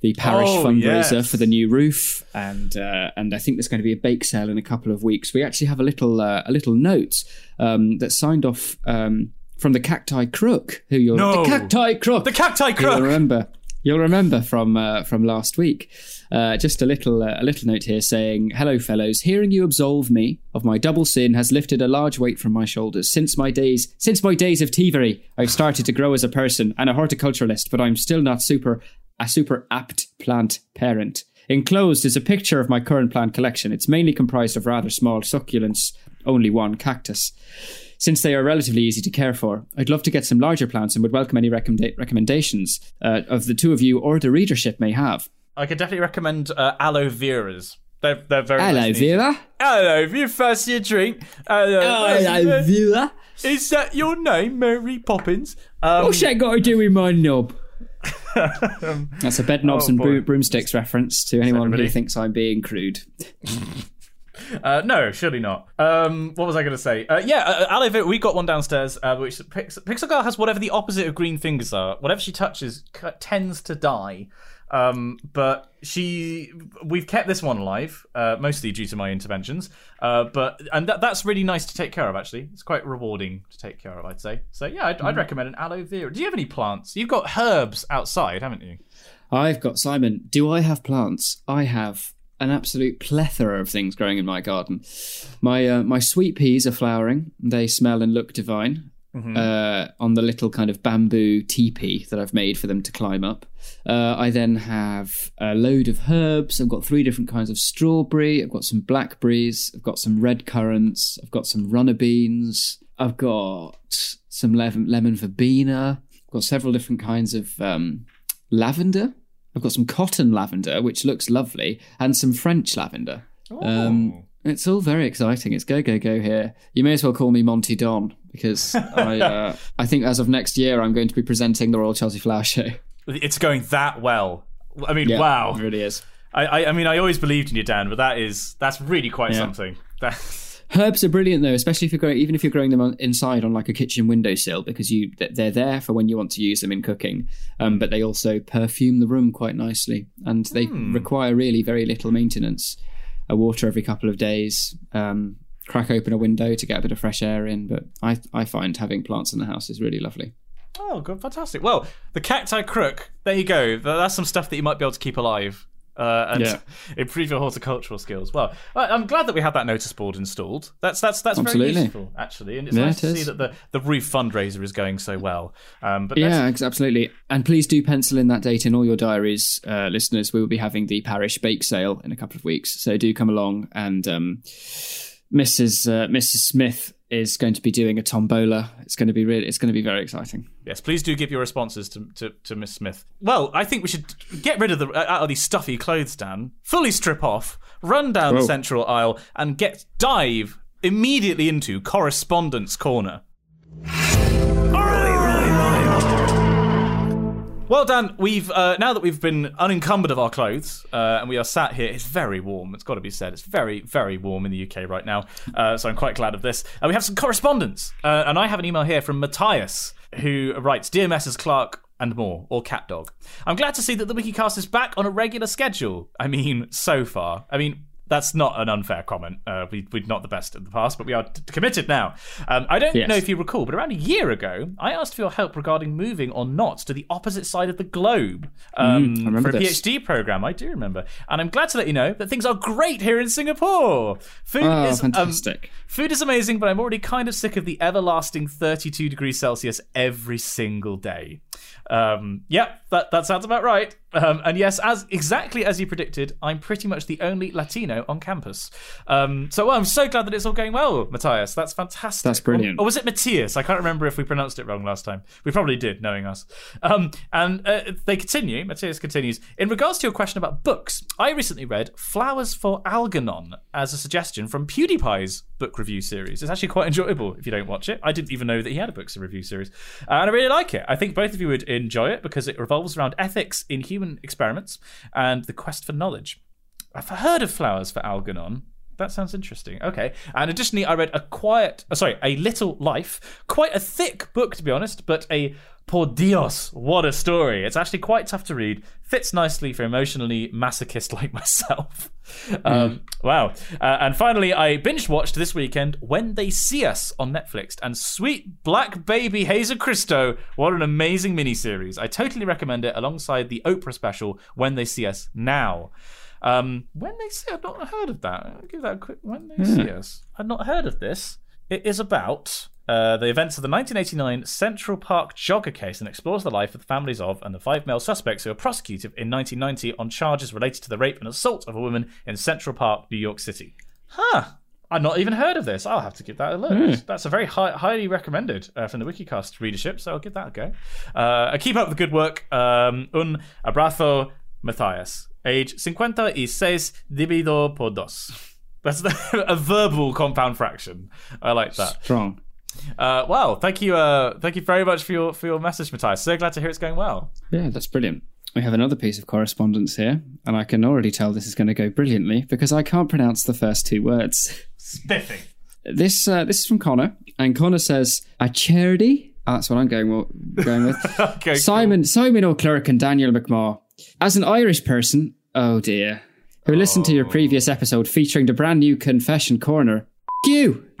the parish Oh, fundraiser yes. for the new roof, and uh, and I think there's going to be a bake sale in a couple of weeks. We actually have a little uh, a little note um, that's signed off um, from the Cacti Crook, who you're No. the Cacti Crook, The cacti You'll crook. remember. You'll remember from uh, from last week. Uh, just a little uh, a little note here saying, "Hello, fellows. Hearing you absolve me of my double sin has lifted a large weight from my shoulders. Since my days since my days of thievery, I've started to grow as a person and a horticulturalist, but I'm still not super a super apt plant parent." Enclosed is a picture of my current plant collection. It's mainly comprised of rather small succulents, only one cactus. Since they are relatively easy to care for, I'd love to get some larger plants and would welcome any recommenda- recommendations uh, of the two of you or the readership may have. I could definitely recommend uh, aloe veras. They're, they're very Hello, nice. Vera. Hello, you fancy a drink? Hello, Vera. Is that your name, Mary Poppins? Um, What's that got to do with my knob? That's a bed knobs Oh, and boy. broomsticks reference to anyone everybody. who thinks I'm being crude. Uh, no, surely not. Um, what was I going to say? Uh, yeah, uh, aloe vera. We got one downstairs, uh, which Pix- Pixel Girl has whatever the opposite of green fingers are. Whatever she touches c- tends to die. Um, but she, we've kept this one alive, uh, mostly due to my interventions. Uh, but and that, that's really nice to take care of. Actually, it's quite rewarding to take care of. I'd say. So yeah, I'd, I'd recommend an aloe vera. Do you have any plants? You've got herbs outside, haven't you? I've got Simon. Do I have plants? I have an absolute plethora of things growing in my garden. My uh, my sweet peas are flowering. They smell and look divine. Uh, on the little kind of bamboo teepee that I've made for them to climb up. Uh, I then have a load of herbs. I've got three different kinds of strawberry. I've got some blackberries. I've got some red currants. I've got some runner beans. I've got some lemon, lemon verbena. I've got several different kinds of um, lavender. I've got some cotton lavender, which looks lovely, and some French lavender. Um, it's all very exciting. It's go go go here. You may as well call me Monty Don because I uh, I think as of next year I'm going to be presenting the Royal Chelsea Flower Show. It's going that well. I mean, Yeah, wow. it really is. I, I, I mean, I always believed in you, Dan, but that is that's really quite Yeah. something. That, Herbs are brilliant though, especially if you're growing, even if you're growing them on, inside on like a kitchen windowsill, because you they're there for when you want to use them in cooking. Um, but they also perfume the room quite nicely, and they require really very little maintenance. A water every couple of days. Um, crack open a window to get a bit of fresh air in. But I I find having plants in the house is really lovely. oh, good, fantastic. Well, the cacti crook. There you go. That's some stuff that you might be able to keep alive. Uh, and Yeah. improve your horticultural skills. Well, I'm glad that we had that notice board installed. That's that's that's very useful, actually, and it's Yeah, nice it to see that the, the roof fundraiser is going so well. Um, but let's- Yeah, absolutely. And please do pencil in that date in all your diaries, uh, listeners. We will be having the parish bake sale in a couple of weeks, so do come along. And um, Mrs. Uh, Mrs. Smith is going to be doing a tombola. It's going to be really, it's going to be very exciting. Yes, please do give your responses to, to, to Miss Smith. Well, I think we should get rid of the uh, out of these stuffy clothes, Dan. Fully strip off, run down the central aisle, and get dive immediately into correspondence corner. Well, Dan, we've uh, now that we've been unencumbered of our clothes uh, and we are sat here. It's very warm. It's got to be said. It's very, very warm in the UK right now. Uh, so I'm quite glad of this. Uh, we have some correspondence, uh, and I have an email here from Matthias who writes, "Dear Messrs. Clark." And Maw, or cat dog. I'm glad to see that the WikiCast is back on a regular schedule. I mean, so far. I mean, that's not an unfair comment. Uh, we, we're not the best in the past, but we are t- committed now. Um, I don't Yes. know if you recall, but around a year ago, I asked for your help regarding moving or not to the opposite side of the globe um, Mm, I for a this. PhD program. I do remember, and I'm glad to let you know that things are great here in Singapore. Food Oh, is um, fantastic. Food is amazing, but I'm already kind of sick of the everlasting 32 degrees Celsius every single day. Um, yeah, that, that sounds about right. Um, and yes, as exactly as you predicted, I'm pretty much the only Latino on campus. Um, so well, I'm so glad that it's all going well, Matthias. That's fantastic. That's brilliant. Or, or was it Matthias? I can't remember if we pronounced it wrong last time. We probably did, knowing us. Um, and uh, they continue. Matthias continues. In regards to your question about books, I recently read Flowers for Algernon as a suggestion from PewDiePie's book review series. It's actually quite enjoyable if you don't watch it. I didn't even know that he had a books review series. Uh, and I really like it. I think both of you would enjoy it because it revolves around ethics in human experiments and the quest for knowledge. I've heard of Flowers for Algernon. That sounds interesting. Okay. And additionally, I read a quiet, uh, sorry, a little life. Quite a thick book, to be honest, but a por Dios, what a story. It's actually quite tough to read. Fits nicely for emotionally masochist like myself. Um, wow. Uh, and finally, I binge watched this weekend When They See Us on Netflix. And sweet black baby Hazel Christo, what an amazing miniseries. I totally recommend it alongside the Oprah special When They See Us Now. Um, when they see, I've not heard of that. I'll give that a quick. When they see us, I've not heard of this. It is about uh, the events of the 1989 Central Park jogger case and explores the life of the families of and the five male suspects who were prosecuted in 1990 on charges related to the rape and assault of a woman in Central Park, New York City. Huh. I've not even heard of this. I'll have to give that a look. That's a very high, highly recommended uh, from the Wikicast readership, so I'll give that a go. Uh, keep up the good work. Um, un abrazo, Matthias. Age 56 dividido por dos. That's the, a verbal compound fraction. I like that. Strong. Uh, wow, thank you, uh, thank you very much for your for your message, Matthias. So glad to hear it's going well. Yeah, that's brilliant. we have another piece of correspondence here, and I can already tell this is going to go brilliantly because I can't pronounce the first two words. Spiffing. This uh, this is from Connor, and Connor says a charity. Oh, that's what I'm going with. Going with. Okay. Simon Simon O'Clerc and Daniel McMaw. As an Irish person, oh dear, who listened to your oh. previous episode featuring the brand new Confession Corner. F- you.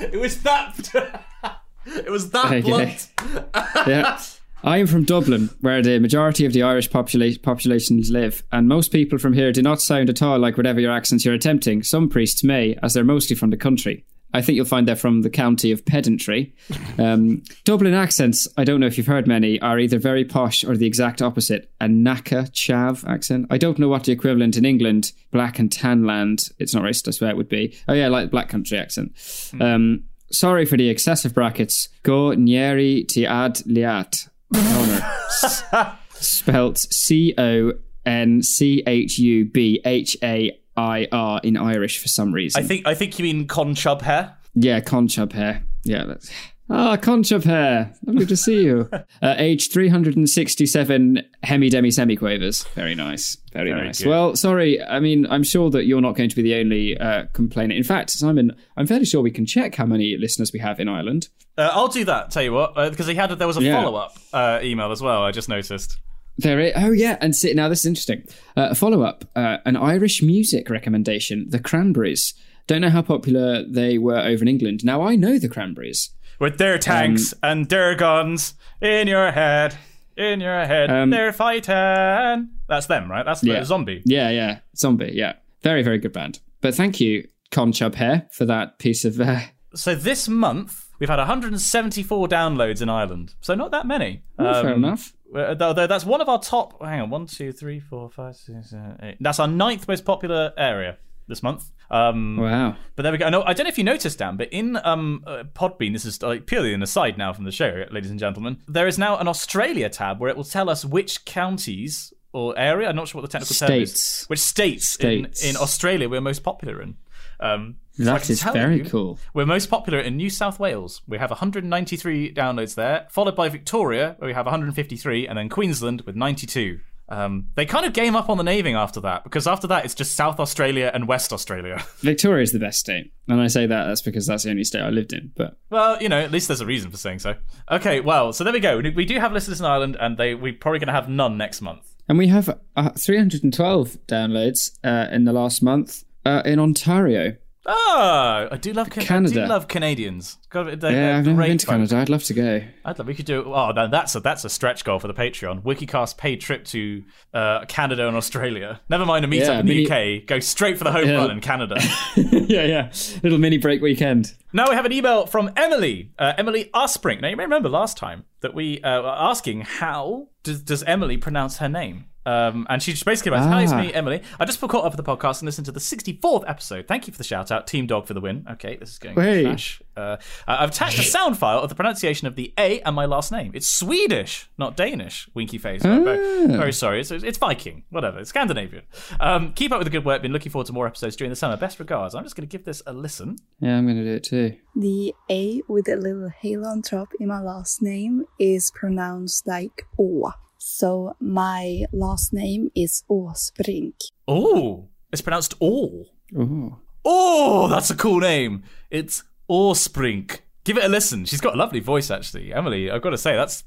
it was that. it was that Okay. blunt. Yeah. I am from Dublin, where the majority of the Irish popula- populations live, and most people from here do not sound at all like whatever your accents you're attempting. Some priests may, as they're mostly from the country. I think you'll find they're from the county of Pedantry. Um, Dublin accents, I don't know if you've heard many, are either very posh or the exact opposite. A Naka Chav accent. I don't know what the equivalent in England, black and tan land, it's not racist, I swear it would be. Oh yeah, like black country accent. Um, sorry for the excessive brackets. Go Nieri ti ad liat. Spelt C O N C H U B H A I R in Irish for some reason. I think I think you mean conchub hair. yeah, conchub hair. Yeah, that's. Ah, conchub hair. Lovely to see you. Uh, age 367 hemi demi semiquavers. Very nice. Very, Very nice. good. Well, sorry. I mean, I'm sure that you're not going to be the only uh, complainer. In fact, Simon, I'm fairly sure we can check how many listeners we have in Ireland. Uh, I'll do that. Tell you what, uh, because he had there was a Yeah. follow up uh, email as well. I just noticed. There is, oh yeah, and see, now this is interesting. Uh, follow up, uh, an Irish music recommendation, the Cranberries. Don't know how popular they were over in England. Now I know the Cranberries. With their tanks Um, and their guns in your head, in your head, Um, they're fighting. That's them, right? That's the Yeah. zombie. Yeah, yeah, Zombie. Yeah, very very good band. But thank you, Conchub Hair, for that piece of. Uh, So this month we've had 174 downloads in Ireland. So not that many. fair Um, enough. Uh, Though, though that's one of our top. Hang on, one, two, three, four, five, six, seven, eight. That's our ninth most popular area this month. Um, Wow. But there we go. No, I don't know if you noticed, Dan, but in um, uh, Podbean, this is like purely an aside now from the show, ladies and gentlemen. There is now an Australia tab where it will tell us which counties or area. I'm not sure what the technical term States. is. Which states, States. In, in Australia we're most popular in. Um, so That can is very you- cool. we're most popular in New South Wales. We have 193 downloads there, followed by Victoria, where we have 153, and then Queensland with 92. Um, they kind of game up on the naming after that, because after that it's just South Australia and West Australia. Victoria is the best state, and I say that that's because that's the only state I lived in. But well, you know, at least there's a reason for saying so. Okay, well, so there we go. We do have listeners in Ireland, and they we're probably going to have none next month. and we have uh, 312 downloads uh, in the last month uh, in Ontario. Ah, I do love Can- I Canada. do love Canadians. God, they're, Yeah, I've never been to folk. Canada. I'd love to go. I'd love we could do. Oh, no, that's a that's a stretch goal for the Patreon. Wikicast paid trip to uh, Canada and Australia. Never mind a meetup Yeah, in the mini- UK. Go straight for the home Yeah. run in Canada. yeah, yeah. Little mini break weekend. now we have an email from Emily. Uh, Emily Asprink. Now you may remember last time that we uh, were asking how does, does Emily pronounce her name. Um, and she just basically writes, Hi, it's Ah. me, Emily. I just caught up with the podcast and listened to the 64th episode. Thank you for the shout out. Team Dog for the win. Okay, this is going Hey. flash. Uh, I've attached a sound file of the pronunciation of the A and my last name. It's Swedish, not Danish. Winky face. I'm very, very sorry. It's, it's Viking. Whatever. It's Scandinavian. Um, keep up with the good work. Been looking forward to more episodes during the summer. Best regards. I'm just going to give this a listen. Yeah, I'm going to do it too. The A with a little halo on top in my last name is pronounced like Å. So my last name is Åsbrink. Oh, it's pronounced all. Oh, Oh, that's a cool name. It's Åsbrink. Give it a listen. She's got a lovely voice, actually. Emily, I've got to say, that's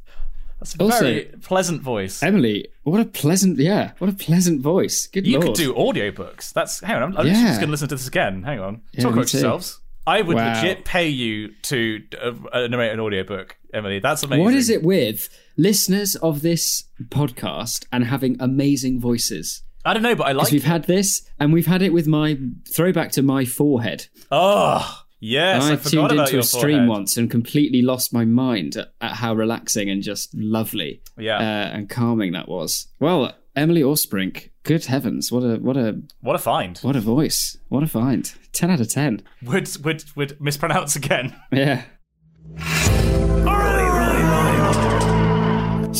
that's a Also- very pleasant voice. Emily, what a pleasant, yeah, what a pleasant voice. Good You lord. could do audiobooks. That's hang on. I'm, I'm Yeah. just going to listen to this again. Hang on. Yeah, Talk about too. yourselves. I would Wow. legit pay you to uh, narrate an audiobook, Emily. That's amazing. What is it with listeners of this podcast and having amazing voices? I don't know, but I like. We've it. had this, and we've had it with my throwback to my forehead. Oh, yes. I, I, forgot tuned about into your a stream forehead. once and completely lost my mind at, at how relaxing and just lovely Yeah. uh, and calming that was. Well, Emily Orsprink, good heavens, what a what a What a find. what a voice, what a find, ten out of ten. Would would would mispronounce again. Yeah.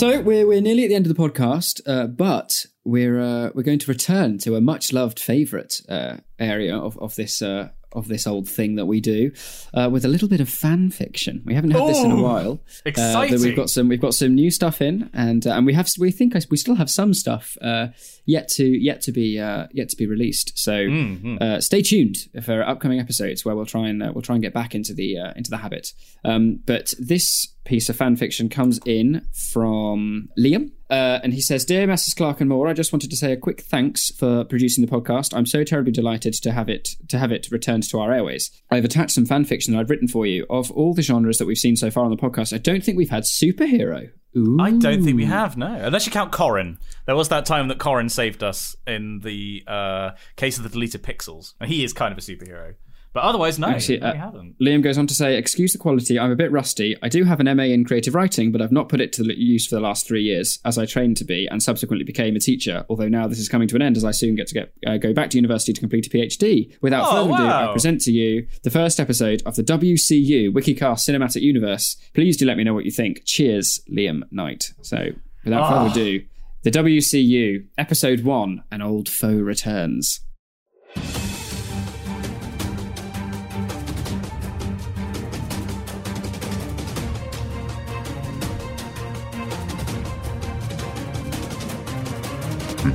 So we're we're nearly at the end of the podcast, uh, but we're uh, we're going to return to a much loved favourite uh, area of of this uh, of this old thing that we do uh, with a little bit of fan fiction. We haven't had this in a Ooh, while. Uh, exciting. we've got some we've got some new stuff in, and uh, and we have we think we still have some stuff uh, yet to yet to be uh, yet to be released. So Mm-hmm. uh, stay tuned for upcoming episodes where we'll try and uh, we'll try and get back into the uh, into the habit. Um, but this piece of fan fiction comes in from Liam. Uh, and he says, Dear Messrs. Clark and Maw, I just wanted to say a quick thanks for producing the podcast. I'm so terribly delighted to have it to have it returned to our airways. I've attached some fan fiction that I've written for you. Of all the genres that we've seen so far on the podcast, I don't think we've had superhero. Ooh. I don't think we have, no. Unless you count Corin. There was that time that Corin saved us in the uh, case of the deleted pixels. And he is kind of a superhero. But otherwise, no, Actually, no, we uh, haven't. Liam goes on to say, Excuse the quality, I'm a bit rusty. I do have an MA in creative writing, but I've not put it to use for the last three years, as I trained to be and subsequently became a teacher. Although now this is coming to an end, as I soon get to get uh, go back to university to complete a PhD. Without Oh, further ado, I present to you the first episode of the WCU Wikicast Cinematic Universe. Please do let me know what you think. Cheers, Liam Knight. So, without Ah. further ado, the WCU Episode One: An Old Foe Returns.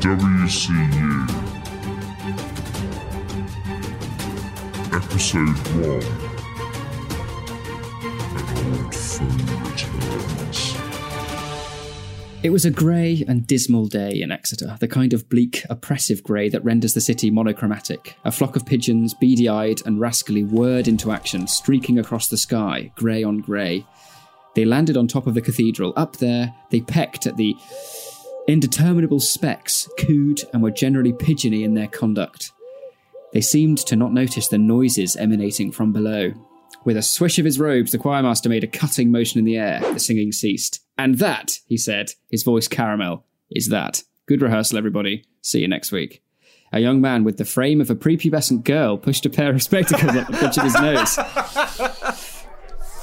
WCU. Episode 1. An old foe returns. It was a grey and dismal day in Exeter, the kind of bleak, oppressive grey that renders the city monochromatic. A flock of pigeons, beady eyed and rascally, whirred into action, streaking across the sky, grey on grey. They landed on top of the cathedral. Up there, they pecked at the indeterminable specks, cooed, and were generally pigeony in their conduct. They seemed to not notice the noises emanating from below. With a swish of his robes, the choirmaster made a cutting motion in the air. The singing ceased. And that, he said, his voice caramel, is that. Good rehearsal, everybody. See you next week. A young man with the frame of a prepubescent girl pushed a pair of spectacles up the bridge of his nose.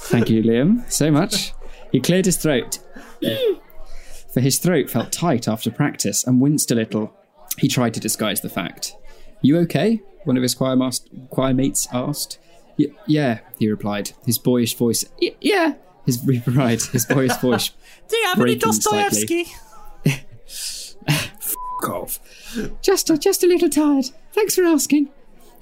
Thank you, Liam, so much. He cleared his throat, for his throat felt tight after practice and winced a little. He tried to disguise the fact. You okay? One of his choir, mas- choir mates asked. Y- yeah, he replied, his boyish voice. "Y- yeah, his replied, his boyish voice. Do you have any. Dostoevsky? F- off. Just, just a little tired. Thanks for asking.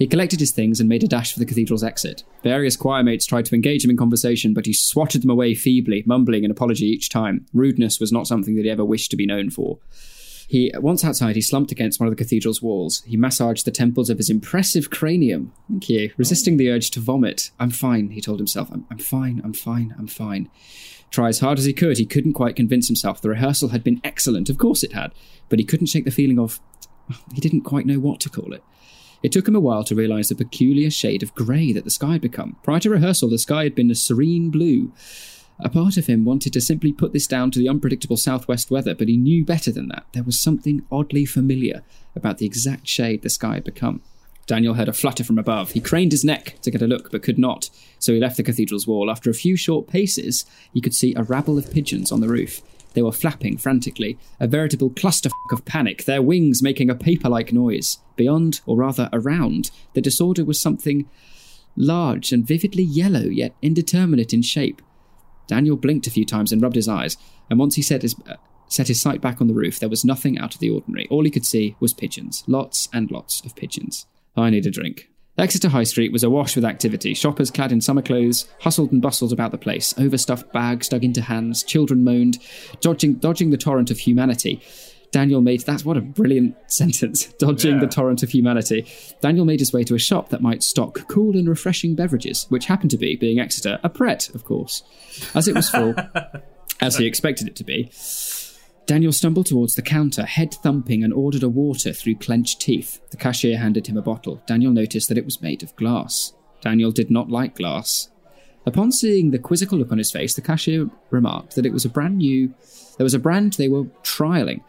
He collected his things and made a dash for the cathedral's exit. Various choir mates tried to engage him in conversation, but he swatted them away feebly, mumbling an apology each time. Rudeness was not something that he ever wished to be known for. He once outside, he slumped against one of the cathedral's walls. He massaged the temples of his impressive cranium. Thank you. Resisting the urge to vomit. I'm fine, he told himself. I'm, I'm fine, I'm fine, I'm fine. Try as hard as he could, he couldn't quite convince himself. The rehearsal had been excellent, of course it had, but he couldn't shake the feeling of. He didn't quite know what to call it. It took him a while to realise the peculiar shade of grey that the sky had become. Prior to rehearsal, the sky had been a serene blue. A part of him wanted to simply put this down to the unpredictable southwest weather, but he knew better than that. There was something oddly familiar about the exact shade the sky had become. Daniel heard a flutter from above. He craned his neck to get a look, but could not, so he left the cathedral's wall. After a few short paces, he could see a rabble of pigeons on the roof. They were flapping frantically, a veritable clusterfuck of panic, their wings making a paper like noise. Beyond, or rather around, the disorder was something large and vividly yellow, yet indeterminate in shape. Daniel blinked a few times and rubbed his eyes, and once he set his, uh, set his sight back on the roof, there was nothing out of the ordinary. All he could see was pigeons. Lots and lots of pigeons. I need a drink. Exeter High Street was awash with activity. Shoppers clad in summer clothes hustled and bustled about the place. Overstuffed bags dug into hands. Children moaned, dodging, dodging the torrent of humanity. Daniel made that's what a brilliant sentence. Dodging the torrent of humanity. Daniel made his way to a shop that might stock cool and refreshing beverages, which happened to be, being Exeter, a Pret, of course. As it was full, as he expected it to be, Daniel stumbled towards the counter, head thumping, and ordered a water through clenched teeth. The cashier handed him a bottle. Daniel noticed that it was made of glass. Daniel did not like glass. Upon seeing the quizzical look on his face, the cashier remarked that it was a brand new. There was a brand they were trialing.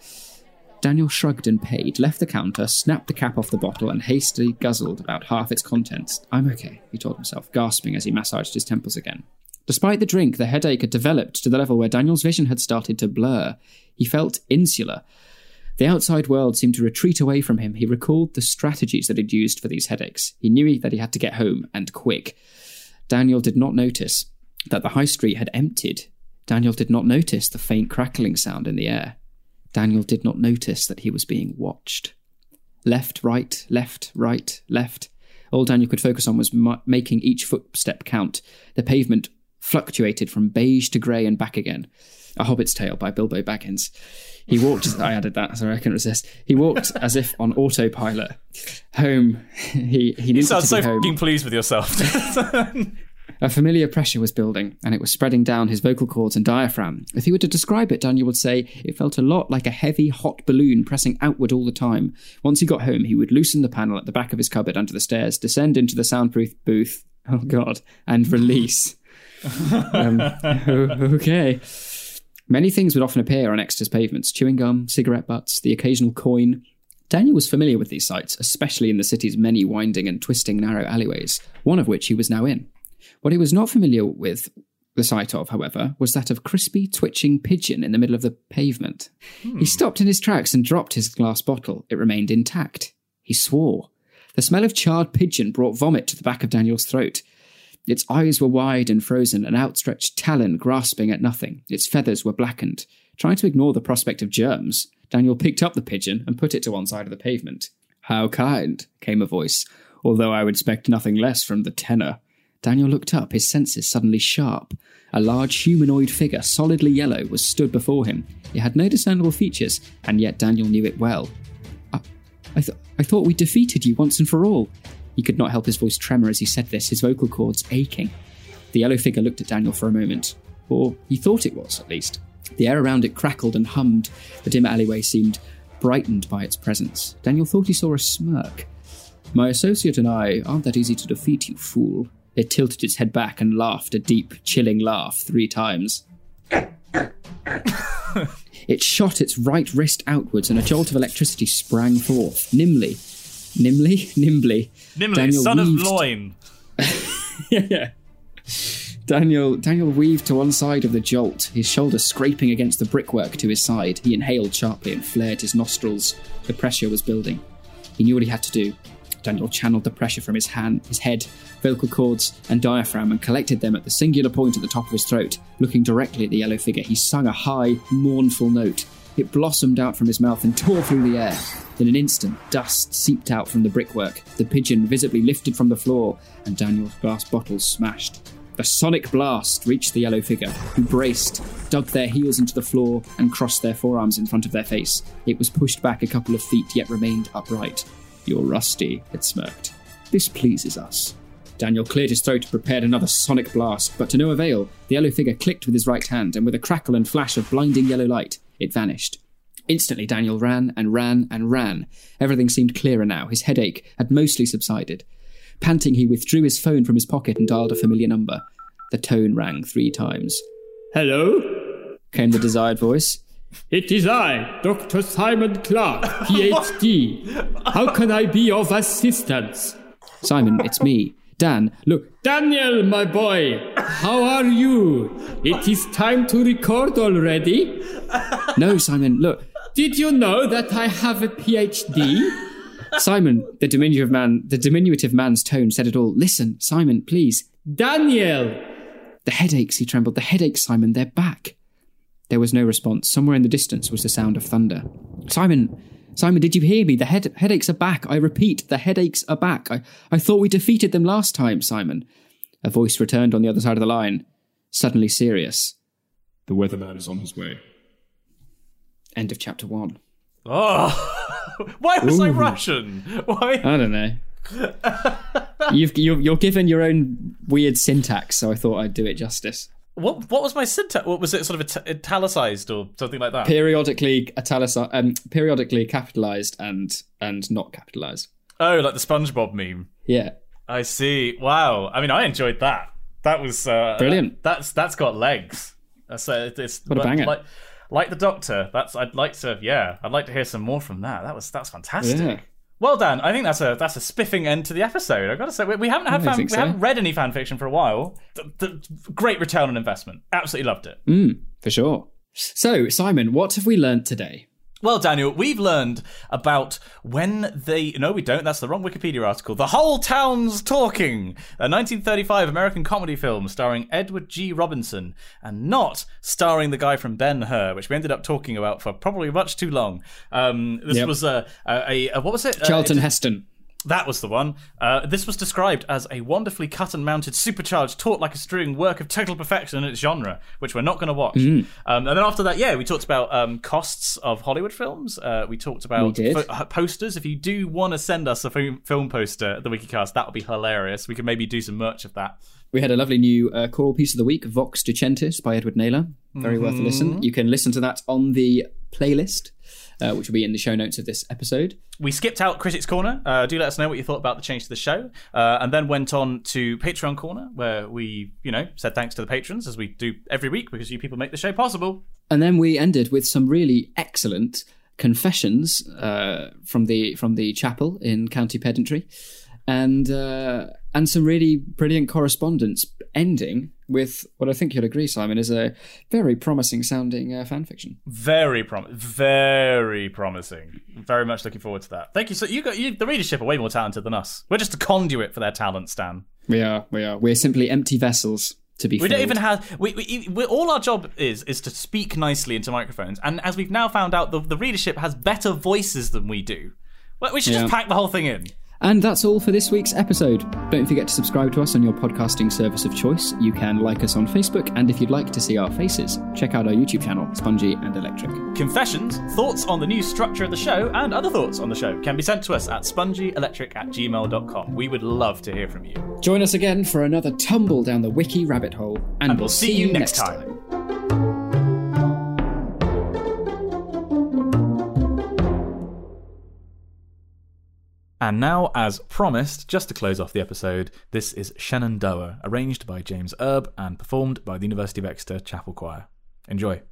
Daniel shrugged and paid, left the counter, snapped the cap off the bottle, and hastily guzzled about half its contents. I'm okay, he told himself, gasping as he massaged his temples again. Despite the drink, the headache had developed to the level where Daniel's vision had started to blur. He felt insular. The outside world seemed to retreat away from him. He recalled the strategies that he'd used for these headaches. He knew that he had to get home, and quick. Daniel did not notice that the high street had emptied. Daniel did not notice the faint crackling sound in the air. Daniel did not notice that he was being watched. Left, right, left, right, left. All Daniel could focus on was ma- making each footstep count. The pavement fluctuated from beige to grey and back again. A Hobbit's Tale by Bilbo Baggins. He walked. I added that, sorry, I couldn't resist. He walked as if on autopilot. Home. He he You needed sound to so be home. fucking pleased with yourself. A familiar pressure was building, and it was spreading down his vocal cords and diaphragm. If he were to describe it, Daniel would say it felt a lot like a heavy, hot balloon pressing outward all the time. Once he got home, he would loosen the panel at the back of his cupboard under the stairs, descend into the soundproof booth, oh god, and release. Um, okay. Many things would often appear on Exeter's pavements chewing gum, cigarette butts, the occasional coin. Daniel was familiar with these sights, especially in the city's many winding and twisting narrow alleyways, one of which he was now in. What he was not familiar with the sight of, however, was that of crispy, twitching pigeon in the middle of the pavement. He stopped in his tracks and dropped his glass bottle. It remained intact. He swore. The smell of charred pigeon brought vomit to the back of Daniel's throat. Its eyes were wide and frozen, an outstretched talon grasping at nothing. Its feathers were blackened. Trying to ignore the prospect of germs, Daniel picked up the pigeon and put it to one side of the pavement. How kind, came a voice, although I would expect nothing less from the tenor. Daniel looked up, his senses suddenly sharp. A large humanoid figure, solidly yellow, was stood before him. It had no discernible features, and yet Daniel knew it well. I, I, th- I thought we defeated you once and for all. He could not help his voice tremor as he said this, his vocal cords aching. The yellow figure looked at Daniel for a moment, or he thought it was, at least. The air around it crackled and hummed. The dim alleyway seemed brightened by its presence. Daniel thought he saw a smirk. My associate and I aren't that easy to defeat, you fool. It tilted its head back and laughed a deep, chilling laugh three times. it shot its right wrist outwards, and a jolt of electricity sprang forth. Nimbly, nimbly, nimbly. Nimley, Daniel son weaved- of Loin. yeah, yeah. Daniel Daniel weaved to one side of the jolt, his shoulder scraping against the brickwork to his side. He inhaled sharply and flared his nostrils. The pressure was building. He knew what he had to do. Daniel channeled the pressure from his hand, his head, vocal cords, and diaphragm and collected them at the singular point at the top of his throat. Looking directly at the yellow figure, he sung a high, mournful note. It blossomed out from his mouth and tore through the air. In an instant, dust seeped out from the brickwork. The pigeon visibly lifted from the floor, and Daniel's glass bottle smashed. The sonic blast reached the yellow figure, who braced, dug their heels into the floor, and crossed their forearms in front of their face. It was pushed back a couple of feet, yet remained upright. You're rusty, it smirked. This pleases us. Daniel cleared his throat and prepared another sonic blast, but to no avail. The yellow figure clicked with his right hand, and with a crackle and flash of blinding yellow light, it vanished. Instantly, Daniel ran and ran and ran. Everything seemed clearer now. His headache had mostly subsided. Panting, he withdrew his phone from his pocket and dialed a familiar number. The tone rang three times. Hello? Came the desired voice. It is I, Dr. Simon Clark, PhD. How can I be of assistance? Simon, it's me. Dan, look, Daniel, my boy, how are you? It is time to record already. no, Simon, look. Did you know that I have a PhD? Simon, the diminutive man, the diminutive man's tone said it all. Listen, Simon, please. Daniel! The headaches, he trembled. The headaches, Simon, they're back. There was no response. Somewhere in the distance was the sound of thunder. Simon, Simon, did you hear me? The head- headaches are back. I repeat, the headaches are back. I, I thought we defeated them last time, Simon. A voice returned on the other side of the line, suddenly serious. The weatherman is on his way. End of chapter one. Oh, why was I Russian? Why? I don't know. You've, you're, you're given your own weird syntax, so I thought I'd do it justice. What what was my syntax? What was it? Sort of ita- italicized or something like that? Periodically italicized, um, periodically capitalized and and not capitalized. oh, like the SpongeBob meme. Yeah, I see. Wow. I mean, I enjoyed that. That was uh, Brilliant. That's that's got legs. That's uh, it's What a banger. Like, like the Doctor. That's I'd like to. Yeah, I'd like to hear some more from that. That was that's fantastic. Yeah. Well Dan, I think that's a that's a spiffing end to the episode. I've got to say we, we haven't had fan, we so. haven't read any fan fiction for a while. The, the, great return on investment. Absolutely loved it. Mm, for sure. So, Simon, what have we learnt today? Well, Daniel, we've learned about when they. No, we don't. That's the wrong Wikipedia article. The Whole Town's Talking, a 1935 American comedy film starring Edward G. Robinson and not starring the guy from Ben Hur, which we ended up talking about for probably much too long. Um, this Yep. was a, a, a, what was it? Uh, Charlton it- Heston. That was the one. Uh, this was described as a wonderfully cut and mounted, supercharged, taught like a string work of total perfection in its genre, which we're not going to watch. Mm. Um, and then after that, yeah, we talked about um, costs of Hollywood films. Uh, we talked about We pho- uh, posters. If you do want to send us a film, film poster, the WikiCast, that would be hilarious. We could maybe do some merch of that. We had a lovely new uh, choral piece of the week, Vox Dicentis by Edward Naylor. Very worth a Mm-hmm. listen. You can listen to that on the playlist, uh, which will be in the show notes of this episode. We skipped out Critics Corner. Uh, do let us know what you thought about the change to the show. Uh, and then went on to Patreon Corner, where we, you know, said thanks to the patrons, as we do every week, because you people make the show possible. And then we ended with some really excellent confessions uh, from the from the chapel in County Pedantry, and uh, and some really brilliant correspondence. Ending with what I think you'll agree, Simon, is a very promising sounding uh, fan fiction. Very prom, very promising. Very much looking forward to that. Thank you. So you got you, the readership are way more talented than us. We're just a conduit for their talent, Stan. We are, we are, we're simply empty vessels to be. We don't even have. We, we, we all our job is is to speak nicely into microphones, and as we've now found out, the, the readership has better voices than we do. Well, we should Yeah. just pack the whole thing in. And that's all for this week's episode. Don't forget to subscribe to us on your podcasting service of choice. You can like us on Facebook, and if you'd like to see our faces, check out our YouTube channel, Spongy and Electric. Confessions, thoughts on the new structure of the show, and other thoughts on the show can be sent to us at spongyelectric at gmail.com. We would love to hear from you. Join us again for another tumble down the wiki rabbit hole, and, And we'll see you next time. And now, as promised, just to close off the episode, this is Shenandoah, arranged by James Erb and performed by the University of Exeter Chapel Choir. Enjoy.